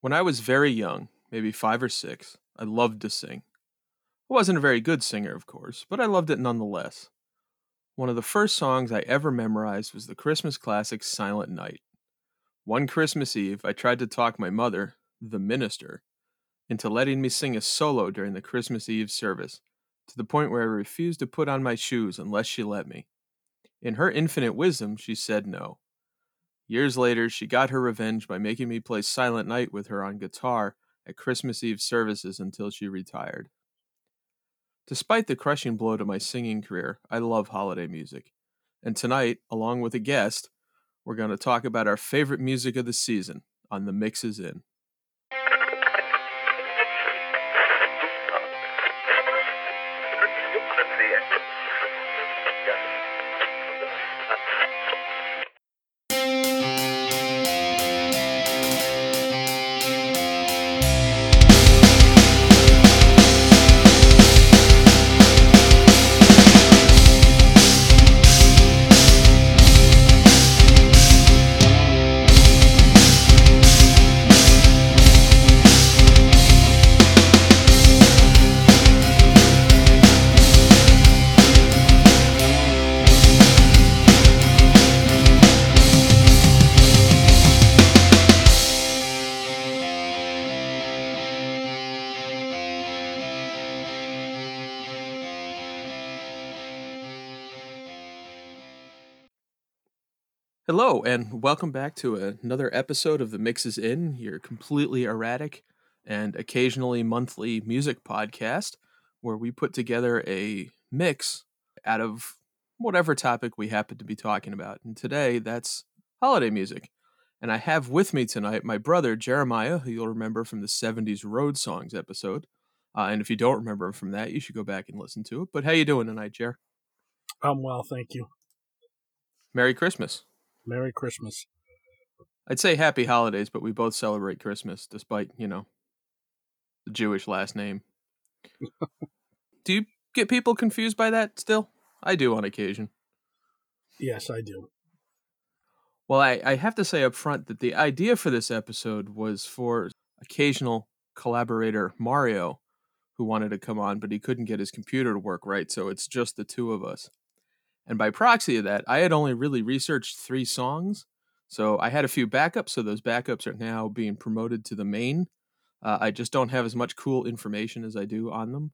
When I was very young, maybe five or six, I loved to sing. I wasn't a very good singer, of course, but I loved it nonetheless. One of the first songs I ever memorized was the Christmas classic Silent Night. One Christmas Eve, I tried to talk my mother, the minister, into letting me sing a solo during the Christmas Eve service, to the point where I refused to put on my shoes unless she let me. In her infinite wisdom, she said no. Years later, she got her revenge by making me play Silent Night with her on guitar at Christmas Eve services until she retired. Despite the crushing blow to my singing career, I love holiday music. And tonight, along with a guest, we're going to talk about our favorite music of the season on The Mixes In. Hello, and welcome back to another episode of The Mixes In, your completely erratic and occasionally monthly music podcast where we put together a mix out of whatever topic we happen to be talking about. And today, that's holiday music. And I have with me tonight my brother, Jeremiah, who you'll remember from the 70s Road Songs episode. Uh, and if you don't remember him from that, you should go back and listen to it. But how you doing tonight, Jer? I'm well, thank you. Merry Christmas. Merry Christmas. I'd say happy holidays, but we both celebrate Christmas despite, you know, the Jewish last name. do you get people confused by that still? I do on occasion. Yes, I do. Well, I, I have to say up front that the idea for this episode was for occasional collaborator Mario, who wanted to come on, but he couldn't get his computer to work right, so it's just the two of us. And by proxy of that, I had only really researched three songs. So I had a few backups. So those backups are now being promoted to the main. Uh, I just don't have as much cool information as I do on them.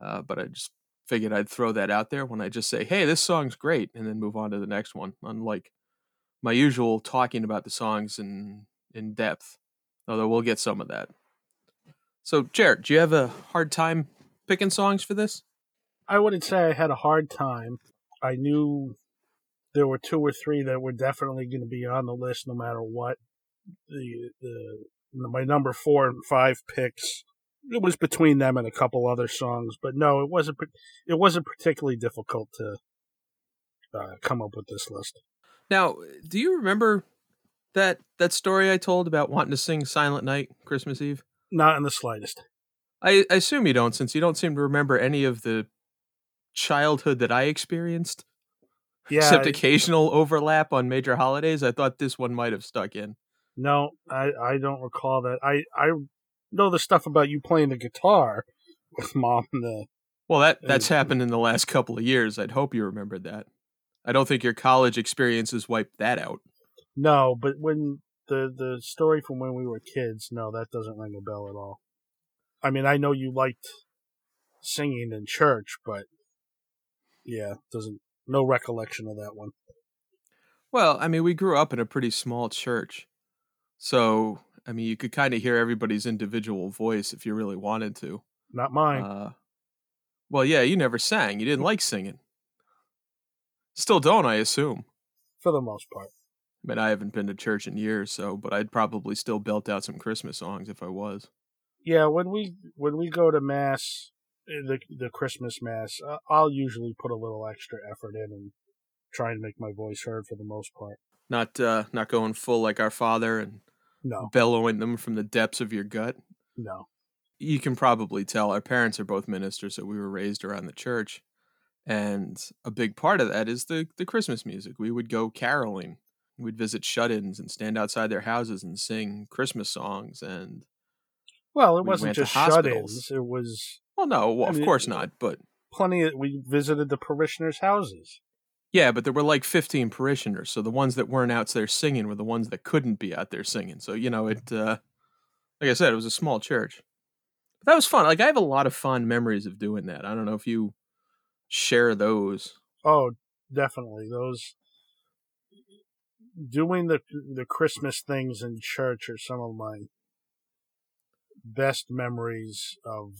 Uh, but I just figured I'd throw that out there when I just say, hey, this song's great, and then move on to the next one, unlike my usual talking about the songs in, in depth. Although we'll get some of that. So, Jared, do you have a hard time picking songs for this? I wouldn't say I had a hard time. I knew there were two or three that were definitely going to be on the list no matter what. The the my number four and five picks it was between them and a couple other songs, but no, it wasn't it wasn't particularly difficult to uh, come up with this list. Now, do you remember that that story I told about wanting to sing Silent Night Christmas Eve? Not in the slightest. I, I assume you don't, since you don't seem to remember any of the childhood that I experienced. Yeah, except occasional overlap on major holidays. I thought this one might have stuck in. No, I I don't recall that. I I know the stuff about you playing the guitar with mom and the. Well, that that's happened in the last couple of years. I'd hope you remembered that. I don't think your college experiences wiped that out. No, but when the the story from when we were kids, no, that doesn't ring a bell at all. I mean, I know you liked singing in church, but yeah, doesn't no recollection of that one. Well, I mean, we grew up in a pretty small church, so I mean, you could kind of hear everybody's individual voice if you really wanted to. Not mine. Uh, well, yeah, you never sang. You didn't like singing. Still don't, I assume. For the most part. I mean, I haven't been to church in years, so but I'd probably still belt out some Christmas songs if I was. Yeah, when we when we go to mass, the the Christmas mass, uh, I'll usually put a little extra effort in and try and make my voice heard for the most part. Not uh, not going full like our Father and no bellowing them from the depths of your gut. No, you can probably tell our parents are both ministers, so we were raised around the church, and a big part of that is the the Christmas music. We would go caroling we'd visit shut-ins and stand outside their houses and sing Christmas songs and Well, it We wasn't just shut-ins. It was well no, well, I of mean, course not, but plenty. Of, we visited the parishioners' houses. yeah, but there were like 15 parishioners, so the ones that weren't out there singing were the ones that couldn't be out there singing. So, you know, it uh like I said, it was a small church. But that was fun. Like I have a lot of fond memories of doing that. I don't know if you share those. Oh, definitely those doing the the Christmas things in church are some of my best memories of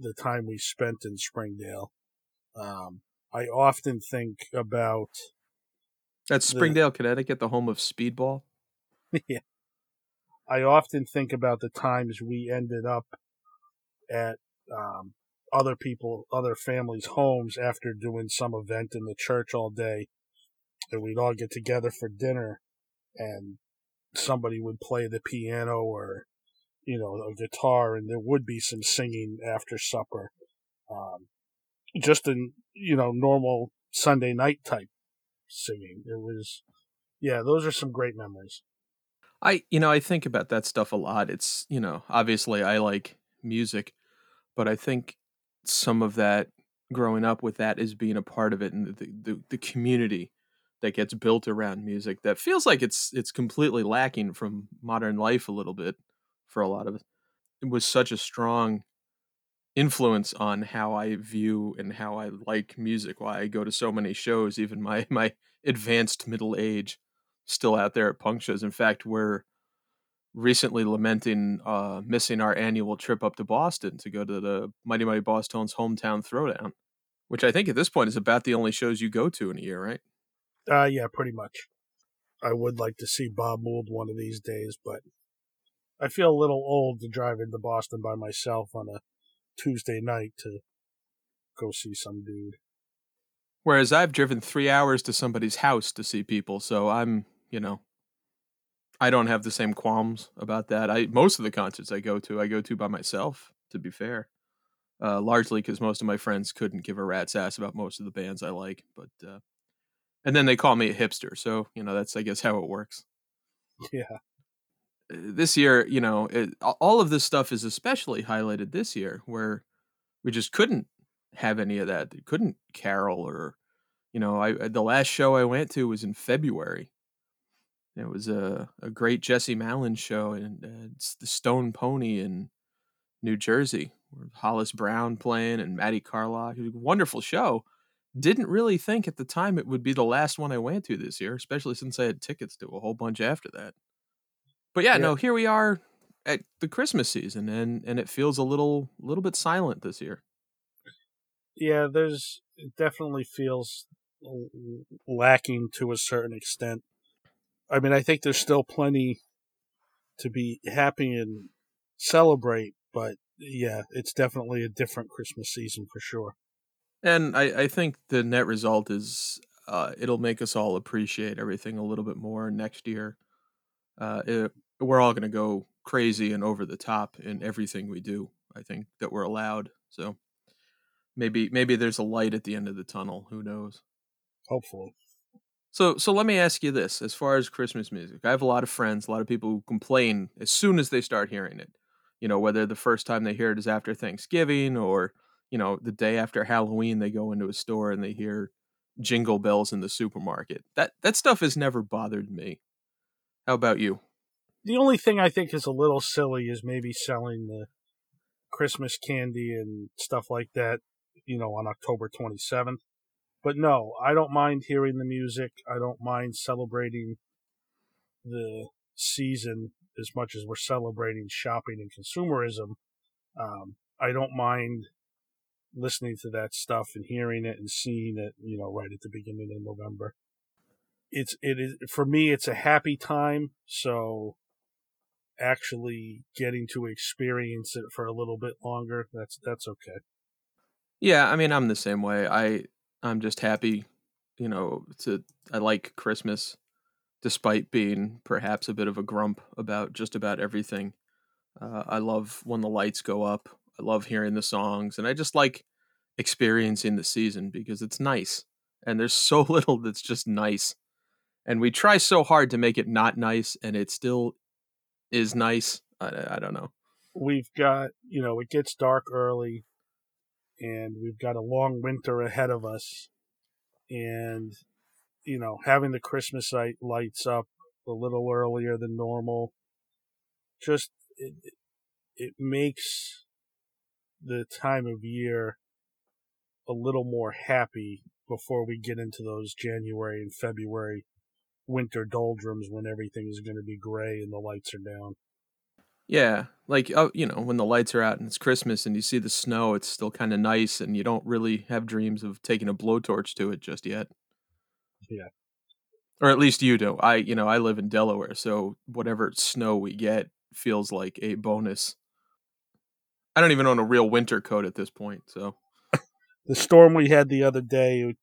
the time we spent in Springdale. Um, I often think about That's The- Springdale, Connecticut, the home of speedball. Yeah, I often think about the times we ended up at um, other people, other families' homes after doing some event in the church all day, and we'd all get together for dinner, and somebody would play the piano or, you know, a guitar, and there would be some singing after supper, um, just in you know normal Sunday night type singing. It was, yeah, those are some great memories. I, you know, I think about that stuff a lot. It's, you know, obviously I like music, but I think some of that growing up with that is being a part of it and the, the, the community that gets built around music that feels like it's it's completely lacking from modern life a little bit for a lot of it. Was such a strong influence on how I view and how I like music, why I go to so many shows, even my my advanced middle age still out there at punk shows. In fact, we're recently lamenting uh, missing our annual trip up to Boston to go to the Mighty Mighty Bosstones hometown throwdown, which I think at this point is about the only shows you go to in a year, right? Uh, yeah, pretty much. I would like to see Bob Mould one of these days, but I feel a little old to drive into Boston by myself on a Tuesday night to go see some dude. Whereas I've driven three hours to somebody's house to see people, so I'm, you know, I don't have the same qualms about that. I most of the concerts I go to, I go to by myself. To be fair, uh, largely because most of my friends couldn't give a rat's ass about most of the bands I like, but uh, and then they call me a hipster, so you know that's I guess how it works. Yeah. This year, you know, it, all of this stuff is especially highlighted this year, where we just couldn't have any of that. Couldn't carol or, you know, I the last show I went to was in February. It was a, a great Jesse Malin show, and uh, it's the Stone Pony in New Jersey, Hollis Brown playing and Matty Carlock. It was a wonderful show. Didn't really think at the time it would be the last one I went to this year, especially since I had tickets to a whole bunch after that. But yeah, Yeah. no, here we are at the Christmas season, and and it feels a little little bit silent this year. Yeah, there's it definitely feels lacking to a certain extent. I mean, I think there's still plenty to be happy and celebrate, but yeah, it's definitely a different Christmas season for sure. And I, I think the net result is uh, it'll make us all appreciate everything a little bit more next year. Uh, it, we're all going to go crazy and over the top in everything we do. I think that we're allowed. So maybe maybe there's a light at the end of the tunnel. Who knows? Hopefully. So so let me ask you this: as far as Christmas music, I have a lot of friends, a lot of people who complain as soon as they start hearing it. You know, whether the first time they hear it is after Thanksgiving or you know the day after Halloween, they go into a store and they hear jingle bells in the supermarket. That that stuff has never bothered me. How about you? The only thing I think is a little silly is maybe selling the Christmas candy and stuff like that, you know, on October 27th. But no, I don't mind hearing the music. I don't mind celebrating the season as much as we're celebrating shopping and consumerism. Um, I don't mind listening to that stuff and hearing it and seeing it, you know, right at the beginning of November. It's it is for me. It's a happy time, so actually getting to experience it for a little bit longer that's that's okay. Yeah, I mean, I'm the same way. I I'm just happy, you know, to I like Christmas despite being perhaps a bit of a grump about just about everything. Uh, I love when the lights go up. I love hearing the songs and I just like experiencing the season because it's nice. And there's so little that's just nice and we try so hard to make it not nice, and it still is nice. I, I don't know. We've got you know it gets dark early, and we've got a long winter ahead of us, and you know having the Christmas light lights up a little earlier than normal, just it, it makes the time of year a little more happy before we get into those January and February winter doldrums when everything is going to be gray and the lights are down. Yeah, like uh, you know, when the lights are out and it's Christmas and you see the snow, it's still kind of nice, and you don't really have dreams of taking a blowtorch to it just yet. Yeah, or at least you do. I, you know, I live in Delaware, so whatever snow we get feels like a bonus. I don't even own a real winter coat at this point, so the storm we had the other day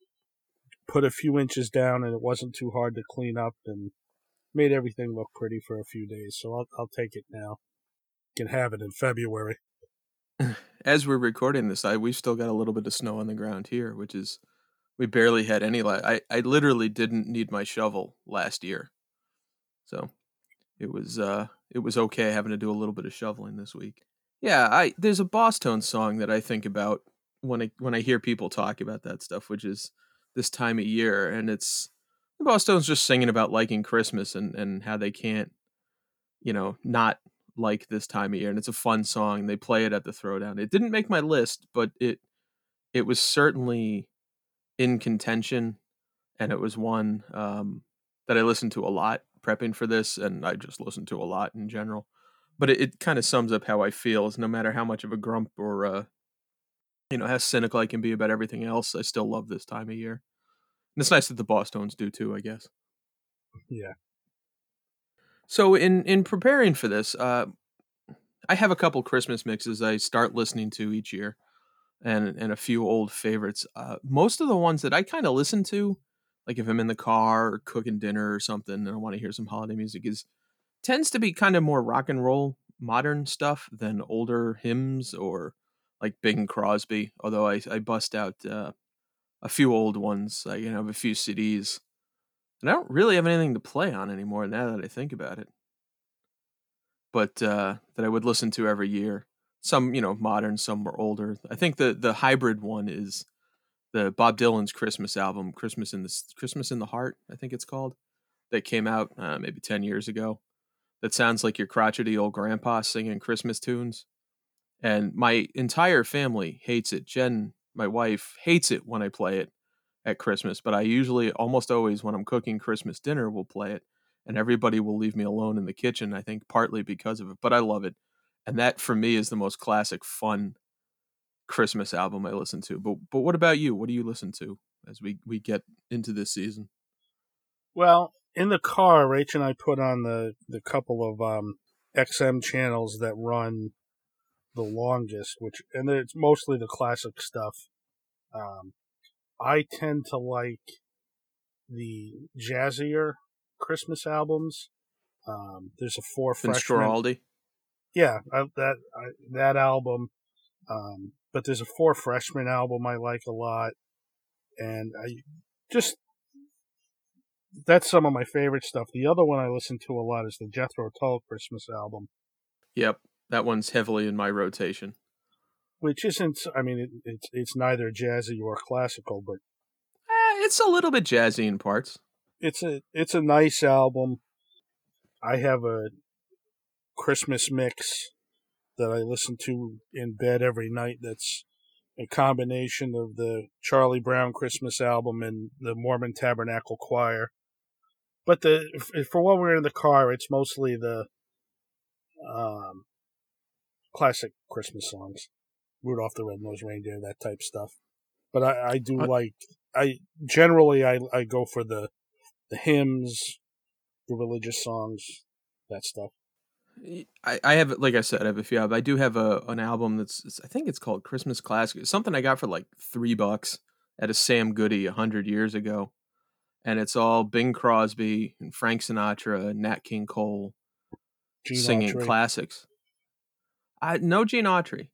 put a few inches down and it wasn't too hard to clean up and made everything look pretty for a few days. So I'll, I'll take it now. Can have it in February. As we're recording this, I we've still got a little bit of snow on the ground here, which is we barely had any. La- I I literally didn't need my shovel last year, so it was uh it was okay having to do a little bit of shoveling this week. Yeah, I there's a Bosstones song that I think about when I when I hear people talk about that stuff, which is this time of year, and it's the Bosstones just singing about liking Christmas and and how they can't, you know, not like this time of year, and it's a fun song. They play it at the throwdown. It didn't make my list, but it it was certainly in contention, and it was one um, that I listened to a lot prepping for this, and I just listened to a lot in general. But it, it kind of sums up how I feel. Is no matter how much of a grump or uh, you know how cynical I can be about everything else, I still love this time of year. And it's nice that the Bosstones do too, I guess. Yeah. So in in preparing for this, uh, I have a couple Christmas mixes I start listening to each year, and and a few old favorites. Uh, most of the ones that I kind of listen to, like if I'm in the car or cooking dinner or something, and I want to hear some holiday music, is tends to be kind of more rock and roll, modern stuff than older hymns or like Bing Crosby. Although I I bust out uh, a few old ones, I you know have a few CDs, and I don't really have anything to play on anymore now that I think about it. But uh, that I would listen to every year. Some you know modern, some were older. I think the the hybrid one is the Bob Dylan's Christmas album, Christmas in the Christmas in the Heart, I think it's called, that came out uh, maybe ten years ago. That sounds like your crotchety old grandpa singing Christmas tunes and my entire family hates it. Jen, my wife, hates it when I play it at Christmas, but I usually almost always when I'm cooking Christmas dinner will play it and everybody will leave me alone in the kitchen, I think partly because of it, but I love it. And that for me is the most classic fun Christmas album I listen to. But but what about you? What do you listen to as we we get into this season? Well, in the car, Rach and I put on the the couple of um, XM channels that run the longest, which and it's mostly the classic stuff. Um, I tend to like the jazzier Christmas albums. Um, there's a four Vince freshman. Yeah, I, that I, that album. Um, but there's a Four Freshmen album I like a lot, and I just that's some of my favorite stuff. The other one I listen to a lot is the Jethro Tull Christmas album. Yep, that one's heavily in my rotation. Which isn't, I mean, it, it's it's neither jazzy or classical, but eh, it's a little bit jazzy in parts. It's a it's a nice album. I have a Christmas mix that I listen to in bed every night. That's a combination of the Charlie Brown Christmas album and the Mormon Tabernacle Choir. But the for when we're in the car, it's mostly the um, classic Christmas songs, Rudolph the Red-Nosed Reindeer, that type stuff. But I, I do uh, like I generally I I go for the the hymns, the religious songs, that stuff. I, I have like I said I have a few. I do have a an album that's I think it's called Christmas Classic. It's something I got for like three bucks at a Sam Goody a hundred years ago, and it's all Bing Crosby and Frank Sinatra and Nat King Cole Gene singing Autry. classics. I no Gene Autry,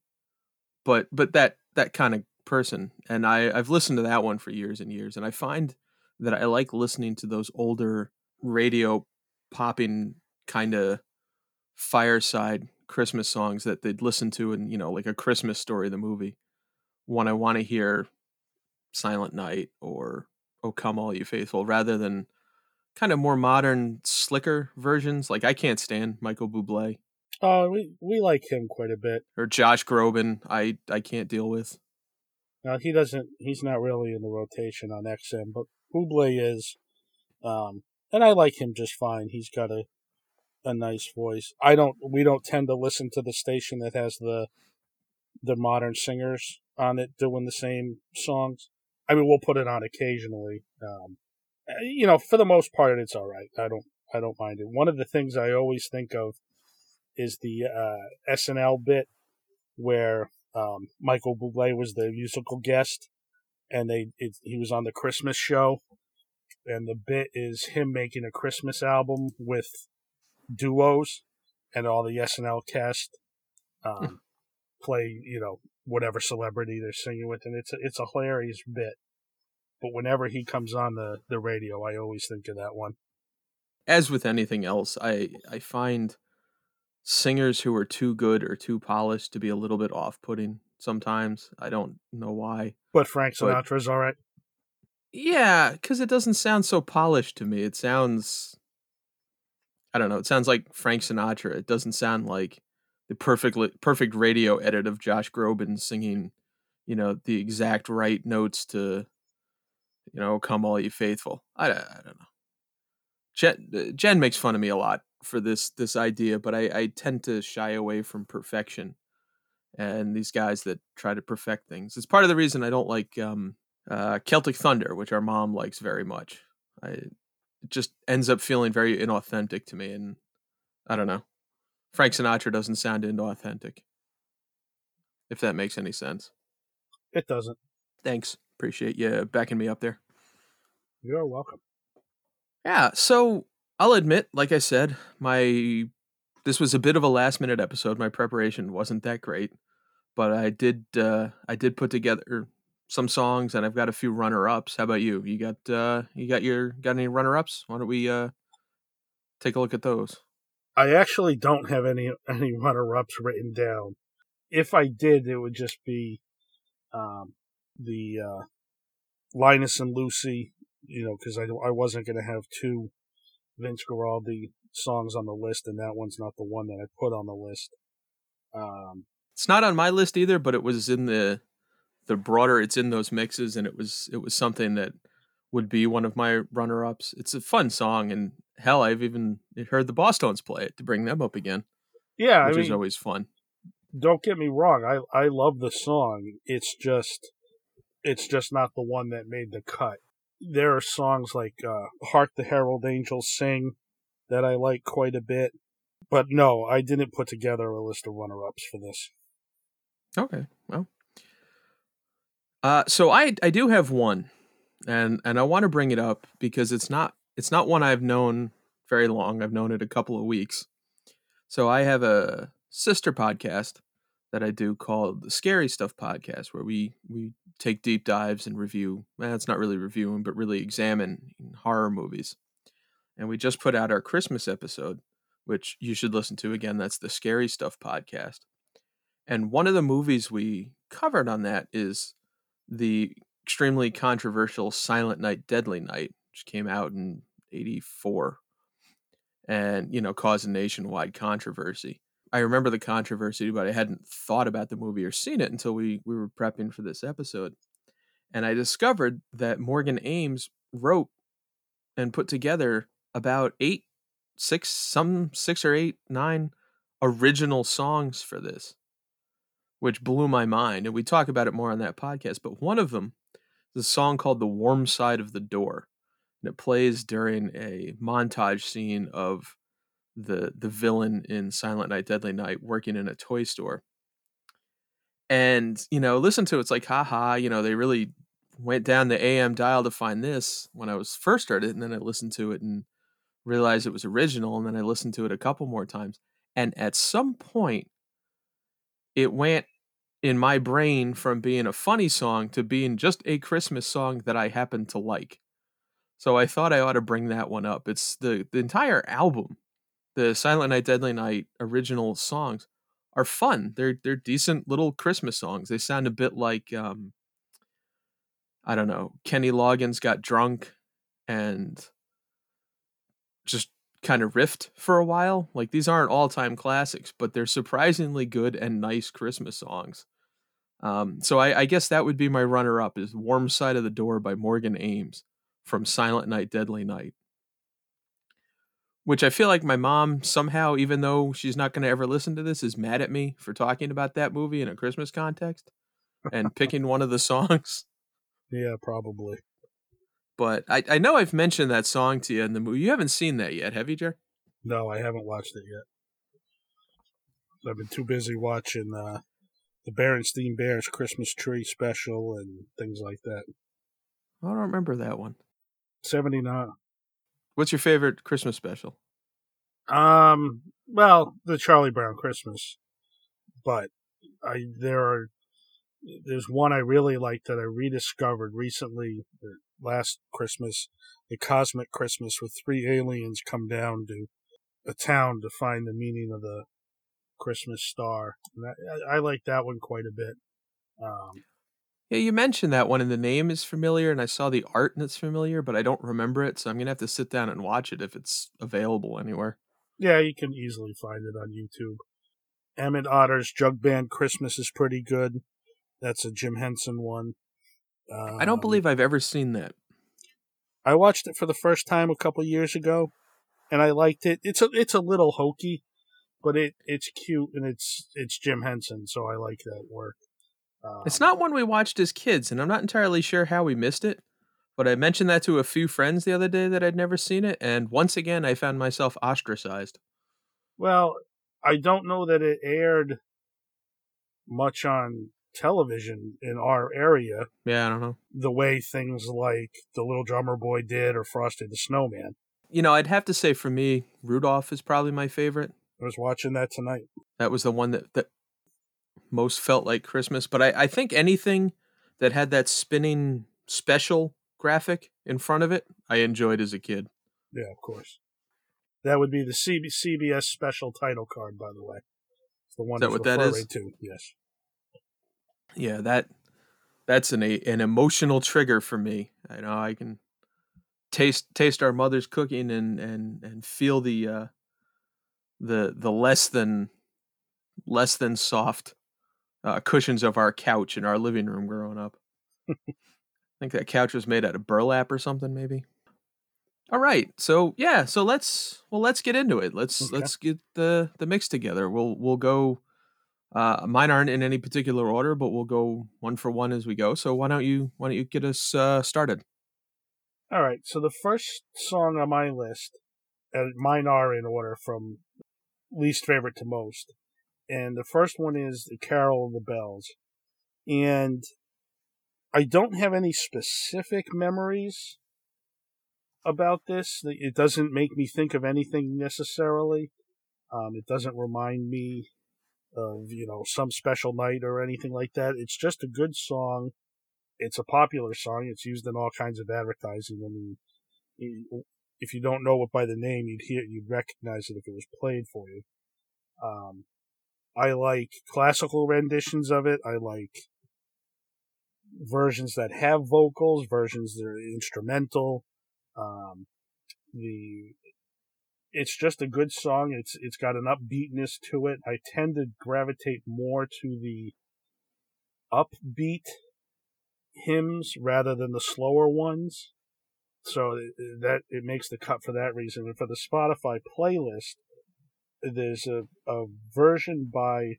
but but that that kind of person, and I I've listened to that one for years and years, and I find that I like listening to those older radio popping kind of fireside Christmas songs that they'd listen to and you know, like a Christmas story, the movie. When I want to hear Silent Night or Oh Come All You Faithful, rather than kind of more modern, slicker versions. Like I can't stand Michael Bublé. Oh, we we like him quite a bit. Or Josh Groban, I I can't deal with. Now he doesn't. He's not really in the rotation on XM, but Bublé is, um, and I like him just fine. He's got a a nice voice. I don't. We don't tend to listen to the station that has the the modern singers on it doing the same songs. I mean, we'll put it on occasionally. Um, eh, you know, for the most part, it's all right. I don't. I don't mind it. One of the things I always think of is the uh, SNL bit where um, Michael Bublé was the musical guest, and they it, he was on the Christmas show, and the bit is him making a Christmas album with duos, and all the SNL cast um, hmm. play you know whatever celebrity they're singing with, and it's a, it's a hilarious bit. But whenever he comes on the, the radio, I always think of that one. As with anything else, I I find singers who are too good or too polished to be a little bit off putting sometimes. I don't know why. But Frank Sinatra's but, all right. Yeah, because it doesn't sound so polished to me. It sounds, I don't know. It sounds like Frank Sinatra. It doesn't sound like the perfect perfect radio edit of Josh Groban singing, you know, the exact right notes to, you know, "Come All You Faithful." I, I don't know. Jen, uh, Jen makes fun of me a lot for this this idea, but I, I tend to shy away from perfection and these guys that try to perfect things. It's part of the reason I don't like um, uh, Celtic Thunder, which our mom likes very much. I it just ends up feeling very inauthentic to me, and I don't know. Frank Sinatra doesn't sound inauthentic. If that makes any sense. It doesn't. Thanks. Appreciate you backing me up there. You're welcome. Yeah, so I'll admit, like I said, my this was a bit of a last minute episode. My preparation wasn't that great, but I did uh I did put together some songs and I've got a few runner ups. How about you? You got uh you got your got any runner ups? Why don't we uh take a look at those? I actually don't have any any runner ups written down. If I did, it would just be um the uh Linus and Lucy, you know, because I I wasn't going to have two Vince Guaraldi songs on the list, and that one's not the one that I put on the list. Um, it's not on my list either, but it was in the the broader. It's in those mixes, and it was it was something that would be one of my runner ups. It's a fun song, and hell, I've even heard the Bosstones play it to bring them up again. Yeah, which I is always fun. Don't get me wrong, I I love the song. It's just it's just not the one that made the cut there are songs like uh, "Hark the Herald Angels Sing" that I like quite a bit. But no, I didn't put together a list of runner-ups for this. Okay, well, uh, so I I do have one, and and I want to bring it up because it's not it's not one I've known very long. I've known it a couple of weeks. So I have a sister podcast that I do called the Scary Stuff Podcast, where we we take deep dives and review. Well, it's not really reviewing, but really examine horror movies. And we just put out our Christmas episode, which you should listen to again. That's the Scary Stuff Podcast. And one of the movies we covered on that is the extremely controversial Silent Night, Deadly Night, which came out in '84, and you know caused a nationwide controversy. I remember the controversy, but I hadn't thought about the movie or seen it until we we were prepping for this episode. And I discovered that Morgan Ames wrote and put together about eight, six, some six or eight, nine original songs for this, which blew my mind. And we talk about it more on that podcast. But one of them is a song called The Warm Side of the Door. And it plays during a montage scene of the the villain in Silent Night Deadly Night working in a toy store. And, you know, listen to it, it's like, haha, you know, they really went down the AM dial to find this when I was first it, and then I listened to it and realized it was original, and then I listened to it a couple more times. And at some point, it went in my brain from being a funny song to being just a Christmas song that I happen to like. So I thought I ought to bring that one up. It's the the entire album, the Silent Night Deadly Night original songs are fun. They're they're decent little Christmas songs. They sound a bit like um I don't know, Kenny Loggins got drunk and just kind of riffed for a while. Like these aren't all-time classics, but they're surprisingly good and nice Christmas songs. Um, so I, I guess that would be my runner-up is "Warm Side of the Door" by Morgan Ames from Silent Night, Deadly Night. Which I feel like my mom somehow, even though she's not going to ever listen to this, is mad at me for talking about that movie in a Christmas context and picking one of the songs. Yeah, probably. But I, I know I've mentioned that song to you in the movie. You haven't seen that yet, have you, Jer? No, I haven't watched it yet. I've been too busy watching uh, the Berenstein Bears Christmas tree special and things like that. I don't remember that one. 79. What's your favorite Christmas special? Um, well, the Charlie Brown Christmas. But I there are there's one I really like that I rediscovered recently last Christmas, the Cosmic Christmas with three aliens come down to a town to find the meaning of the Christmas star. I, I, like that one quite a bit. Um, yeah, you mentioned that one, and the name is familiar, and I saw the art and it's familiar, but I don't remember it, so I'm gonna have to sit down and watch it if it's available anywhere. Yeah, you can easily find it on YouTube. Emmett Otter's Jug Band Christmas is pretty good. That's a Jim Henson one. Um, I don't um, believe I've ever seen that. I watched it for the first time a couple years ago, and I liked it. It's a it's a little hokey, but it it's cute and it's it's Jim Henson, so I like that work. Um, it's not one we watched as kids, and I'm not entirely sure how we missed it. But I mentioned that to a few friends the other day that I'd never seen it, and once again I found myself ostracized. Well, I don't know that it aired much on television in our area. Yeah, I don't know. The way things like The Little Drummer Boy did or Frosty the Snowman. You know, I'd have to say for me, Rudolph is probably my favorite. I was watching that tonight. That was the one that, that most felt like Christmas. But I, I think anything that had that spinning special graphic in front of it, I enjoyed as a kid. Yeah, of course. That would be the CB- CBS special title card, by the way. It's the one is that what that is? To. Yes. Yeah, that that's an a, an emotional trigger for me. I know I can taste taste our mother's cooking and and and feel the uh the the less than less than soft uh, cushions of our couch in our living room growing up. I think that couch was made out of burlap or something, maybe. All right, so yeah, so let's well let's get into it. Let's okay. let's get the the mix together. We'll we'll go. Uh, mine aren't in any particular order, but we'll go one for one as we go. So why don't you why don't you get us uh, started? All right. So the first song on my list, and mine are in order from least favorite to most and the first one is the Carol of the Bells. And I don't have any specific memories about this. It doesn't make me think of anything necessarily. Um, it doesn't remind me of, you know, some special night or anything like that. It's just a good song. It's a popular song. It's used in all kinds of advertising. I mean, if you don't know it by the name, you'd hear, you'd recognize it if it was played for you. Um, I like classical renditions of it. I like versions that have vocals, versions that are instrumental. Um, the it's just a good song. It's it's got an upbeatness to it. I tend to gravitate more to the upbeat hymns rather than the slower ones. So that it makes the cut for that reason. And for the Spotify playlist, there's a, a version by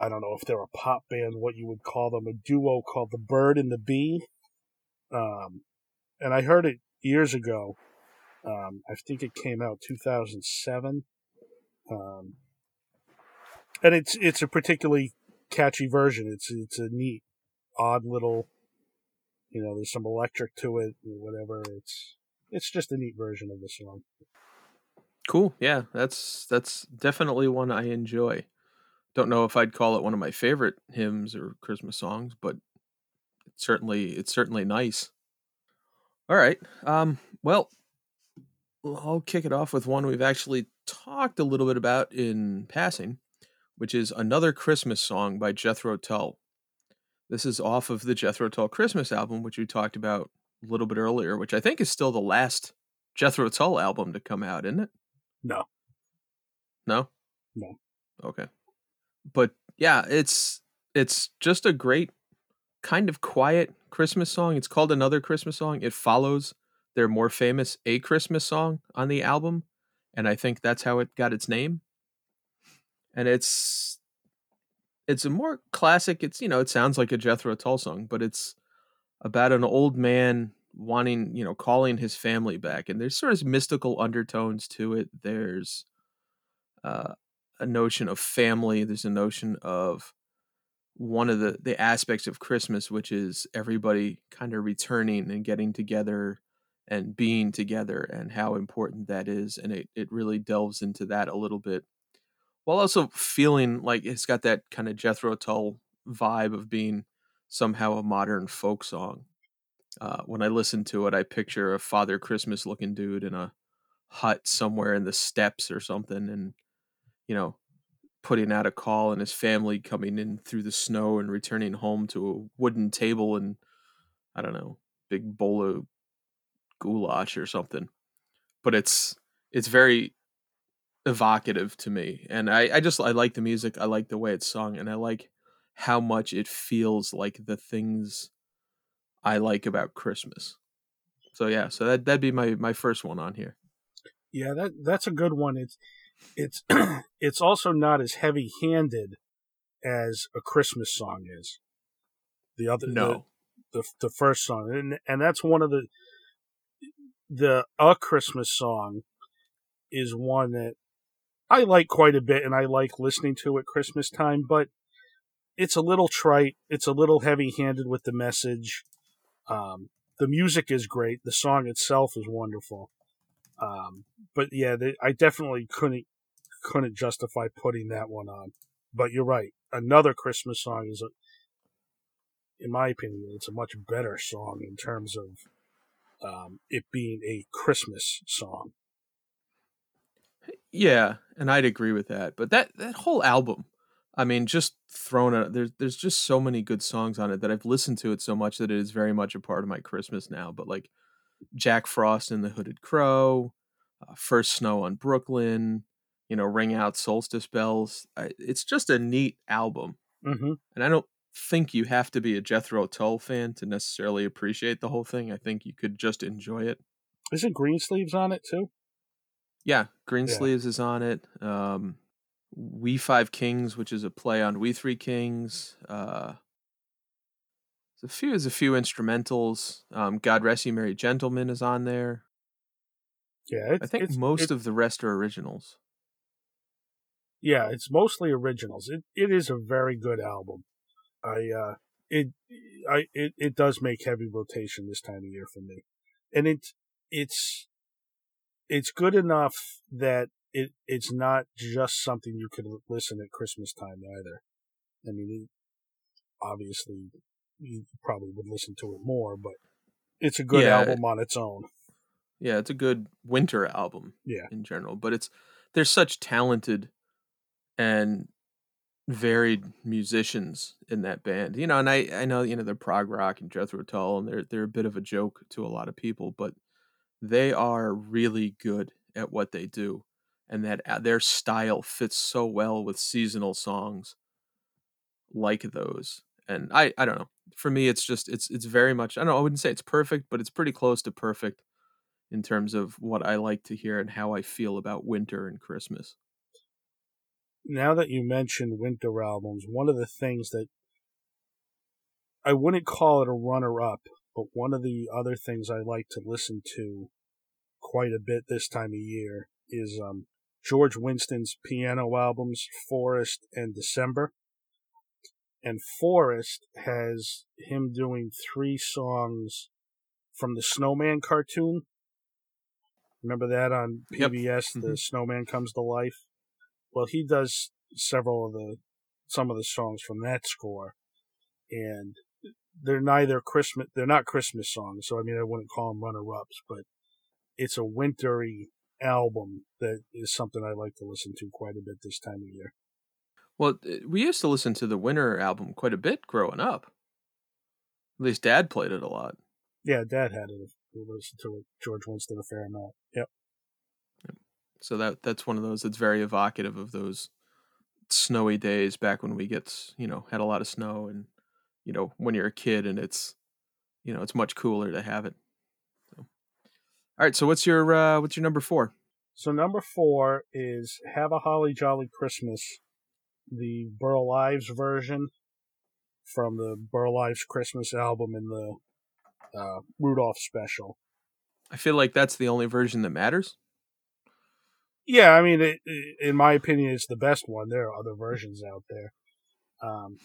I don't know if they're a pop band, what you would call them, a duo called the Bird and the Bee. Um, and I heard it years ago. Um, I think it came out 2007. Um, and it's it's a particularly catchy version. It's it's a neat, odd little, you know, there's some electric to it, whatever. It's it's just a neat version of the song. Cool. Yeah, that's that's definitely one I enjoy. Don't know if I'd call it one of my favorite hymns or Christmas songs, but it's certainly it's certainly nice. All right. Um, well, I'll kick it off with one we've actually talked a little bit about in passing, which is another Christmas song by Jethro Tull. This is off of the Jethro Tull Christmas album, which we talked about a little bit earlier, which I think is still the last Jethro Tull album to come out, isn't it? No. No? No. Okay. But yeah, it's it's just a great kind of quiet Christmas song. It's called Another Christmas Song. It follows their more famous A Christmas song on the album, and I think that's how it got its name. And it's it's a more classic. It's you know, it sounds like a Jethro Tull song, but it's about an old man wanting, you know, calling his family back, and there's sort of mystical undertones to it. There's uh, a notion of family. There's a notion of one of the the aspects of Christmas, which is everybody kind of returning and getting together and being together, and how important that is. And it it really delves into that a little bit, while also feeling like it's got that kind of Jethro Tull vibe of being somehow a modern folk song. Uh, when I listen to it, I picture a Father Christmas looking dude in a hut somewhere in the steppes or something, and you know, putting out a call and his family coming in through the snow and returning home to a wooden table and I don't know, big bowl of goulash or something. But it's it's very evocative to me. And I, I just I like the music, I like the way it's sung, and I like how much it feels like the things I like about Christmas. So yeah, so that that'd be my my first one on here. Yeah, that that's a good one. It's it's it's also not as heavy handed as a Christmas song is. The other no. The, the, the first song. And and that's one of the the a Christmas song is one that I like quite a bit and I like listening to at Christmas time, but it's a little trite, it's a little heavy handed with the message. Um, the music is great, the song itself is wonderful. Um, but yeah, they, I definitely couldn't couldn't justify putting that one on. But you're right. Another Christmas song is, a, in my opinion, it's a much better song in terms of um, it being a Christmas song. Yeah, and I'd agree with that. But that that whole album, I mean, just thrown out there's there's just so many good songs on it that I've listened to it so much that it is very much a part of my Christmas now. But like Jack Frost and the Hooded Crow, uh, First Snow on Brooklyn, you know, ring out solstice bells. I, it's just a neat album, mm-hmm. and I don't think you have to be a Jethro Tull fan to necessarily appreciate the whole thing. I think you could just enjoy it. Isn't Greensleeves on it too? Yeah, Greensleeves yeah. is on it. Um, we Five Kings, which is a play on We Three Kings. Uh, there's a few, there's a few instrumentals. Um, God Rest You Merry Gentlemen is on there. Yeah, I think most of the rest are originals. Yeah, it's mostly originals. It it is a very good album. I uh it I it, it does make heavy rotation this time of year for me. And it it's it's good enough that it it's not just something you could listen at Christmas time either. I mean, obviously you probably would listen to it more, but it's a good yeah, album on its own. Yeah, it's a good winter album. Yeah, in general, but it's there's such talented and varied musicians in that band. You know, and I I know you know they're prog rock and Jethro Tull, and they're they're a bit of a joke to a lot of people, but they are really good at what they do, and that uh, their style fits so well with seasonal songs like those. And I I don't know. For me, it's just it's it's very much I don't know. I wouldn't say it's perfect, but it's pretty close to perfect in terms of what I like to hear and how I feel about winter and Christmas now that you mentioned winter albums, one of the things that I wouldn't call it a runner up, but one of the other things I like to listen to quite a bit this time of year is um, George Winston's piano albums, Forest and December. And Forest has him doing three songs from the Snowman cartoon. Remember that on PBS, yep. the mm-hmm. Snowman Comes to Life? well, he does several of the some of the songs from that score, and they're neither Christmas. They're not Christmas songs, so I mean, I wouldn't call them runner-ups, but it's a wintry album that is something I like to listen to quite a bit this time of year. Well, uh, we used to listen to the Winter album quite a bit growing up. At least Dad played it a lot. Yeah, Dad had it. We listened to it. George Winston a fair amount. Yep. So that that's one of those that's very evocative of those snowy days back when we get you know had a lot of snow and you know when you're a kid and it's you know it's much cooler to have it. All right, so what's your uh, what's your number four? So number four is "Have a Holly Jolly Christmas," the Burl Ives version from the Burl Ives Christmas album in the uh, Rudolph special. I feel like that's the only version that matters. Yeah, I mean, it, it, in my opinion, it's the best one. There are other versions out there. Um,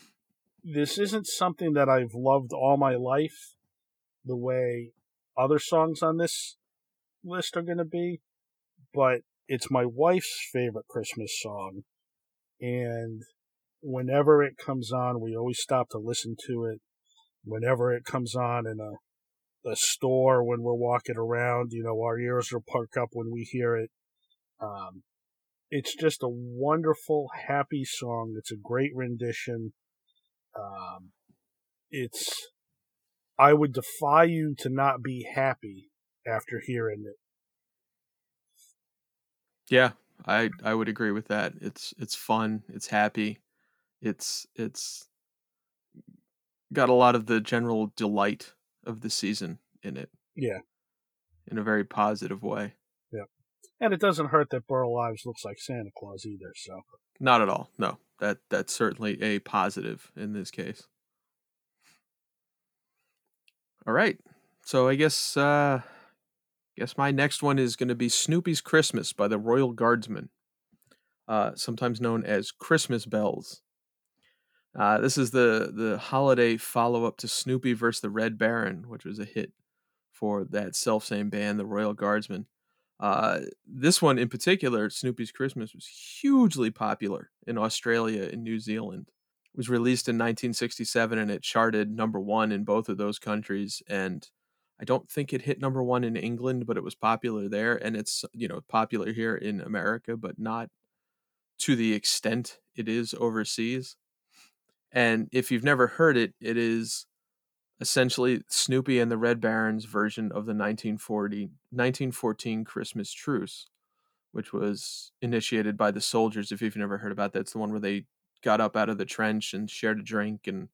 this isn't something that I've loved all my life, the way other songs on this list are going to be, but it's my wife's favorite Christmas song, and whenever it comes on, we always stop to listen to it. Whenever it comes on in a, a store when we're walking around, you know, our ears will perk up when we hear it. Um, it's just a wonderful, happy song. It's a great rendition. Um, it's, I would defy you to not be happy after hearing it. Yeah, I I would agree with that. It's it's fun. It's happy. It's it's got a lot of the general delight of the season in it. Yeah, in a very positive way. Yeah. And it doesn't hurt that Burl Ives looks like Santa Claus either. So not at all. No, that that's certainly a positive in this case. All right, so I guess uh, guess my next one is going to be Snoopy's Christmas by the Royal Guardsmen, uh, sometimes known as Christmas Bells. Uh, this is the the holiday follow up to Snoopy versus the Red Baron, which was a hit for that self same band, the Royal Guardsmen. Uh, this one in particular, Snoopy's Christmas, was hugely popular in Australia and New Zealand. It was released in 1967 and it charted number one in both of those countries. And I don't think it hit number one in England, but it was popular there. And it's, you know, popular here in America, but not to the extent it is overseas. And if you've never heard it, it is essentially Snoopy and the Red Barons version of the 1940, 1914 Christmas truce, which was initiated by the soldiers. If you've never heard about that, it's the one where they got up out of the trench and shared a drink and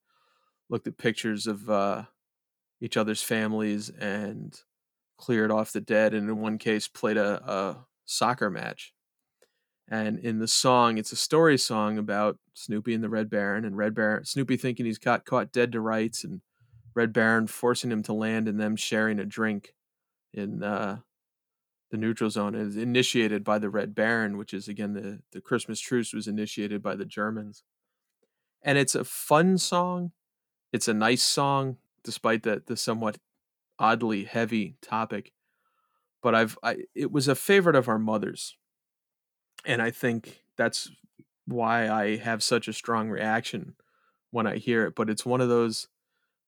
looked at pictures of uh, each other's families and cleared off the dead. And in one case, played a, a soccer match. And in the song, it's a story song about Snoopy and the Red Baron, and Red Baron Snoopy thinking he's got caught dead to rights, and Red Baron forcing him to land and them sharing a drink in uh, the neutral zone. is initiated by the Red Baron, which is again the the Christmas truce was initiated by the Germans. And it's a fun song. It's a nice song, despite the the somewhat oddly heavy topic. But I've I, it was a favorite of our mothers, and I think that's why I have such a strong reaction when I hear it. But it's one of those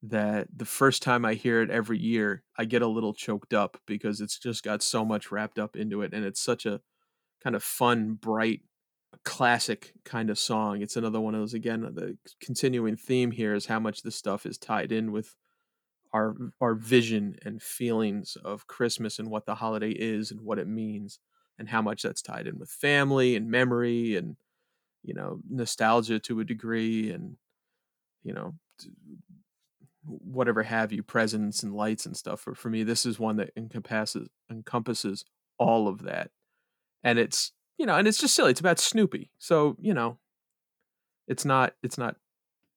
that the first time I hear it every year, I get a little choked up because it's just got so much wrapped up into it. And it's such a kind of fun, bright, classic kind of song. It's another one of those, again, the continuing theme here is how much this stuff is tied in with our our vision and feelings of Christmas and what the holiday is and what it means and how much that's tied in with family and memory and you know nostalgia to a degree and you know whatever have you presents and lights and stuff. For, for me this is one that encompasses encompasses all of that. And it's you know and it's just silly it's about snoopy. So you know it's not it's not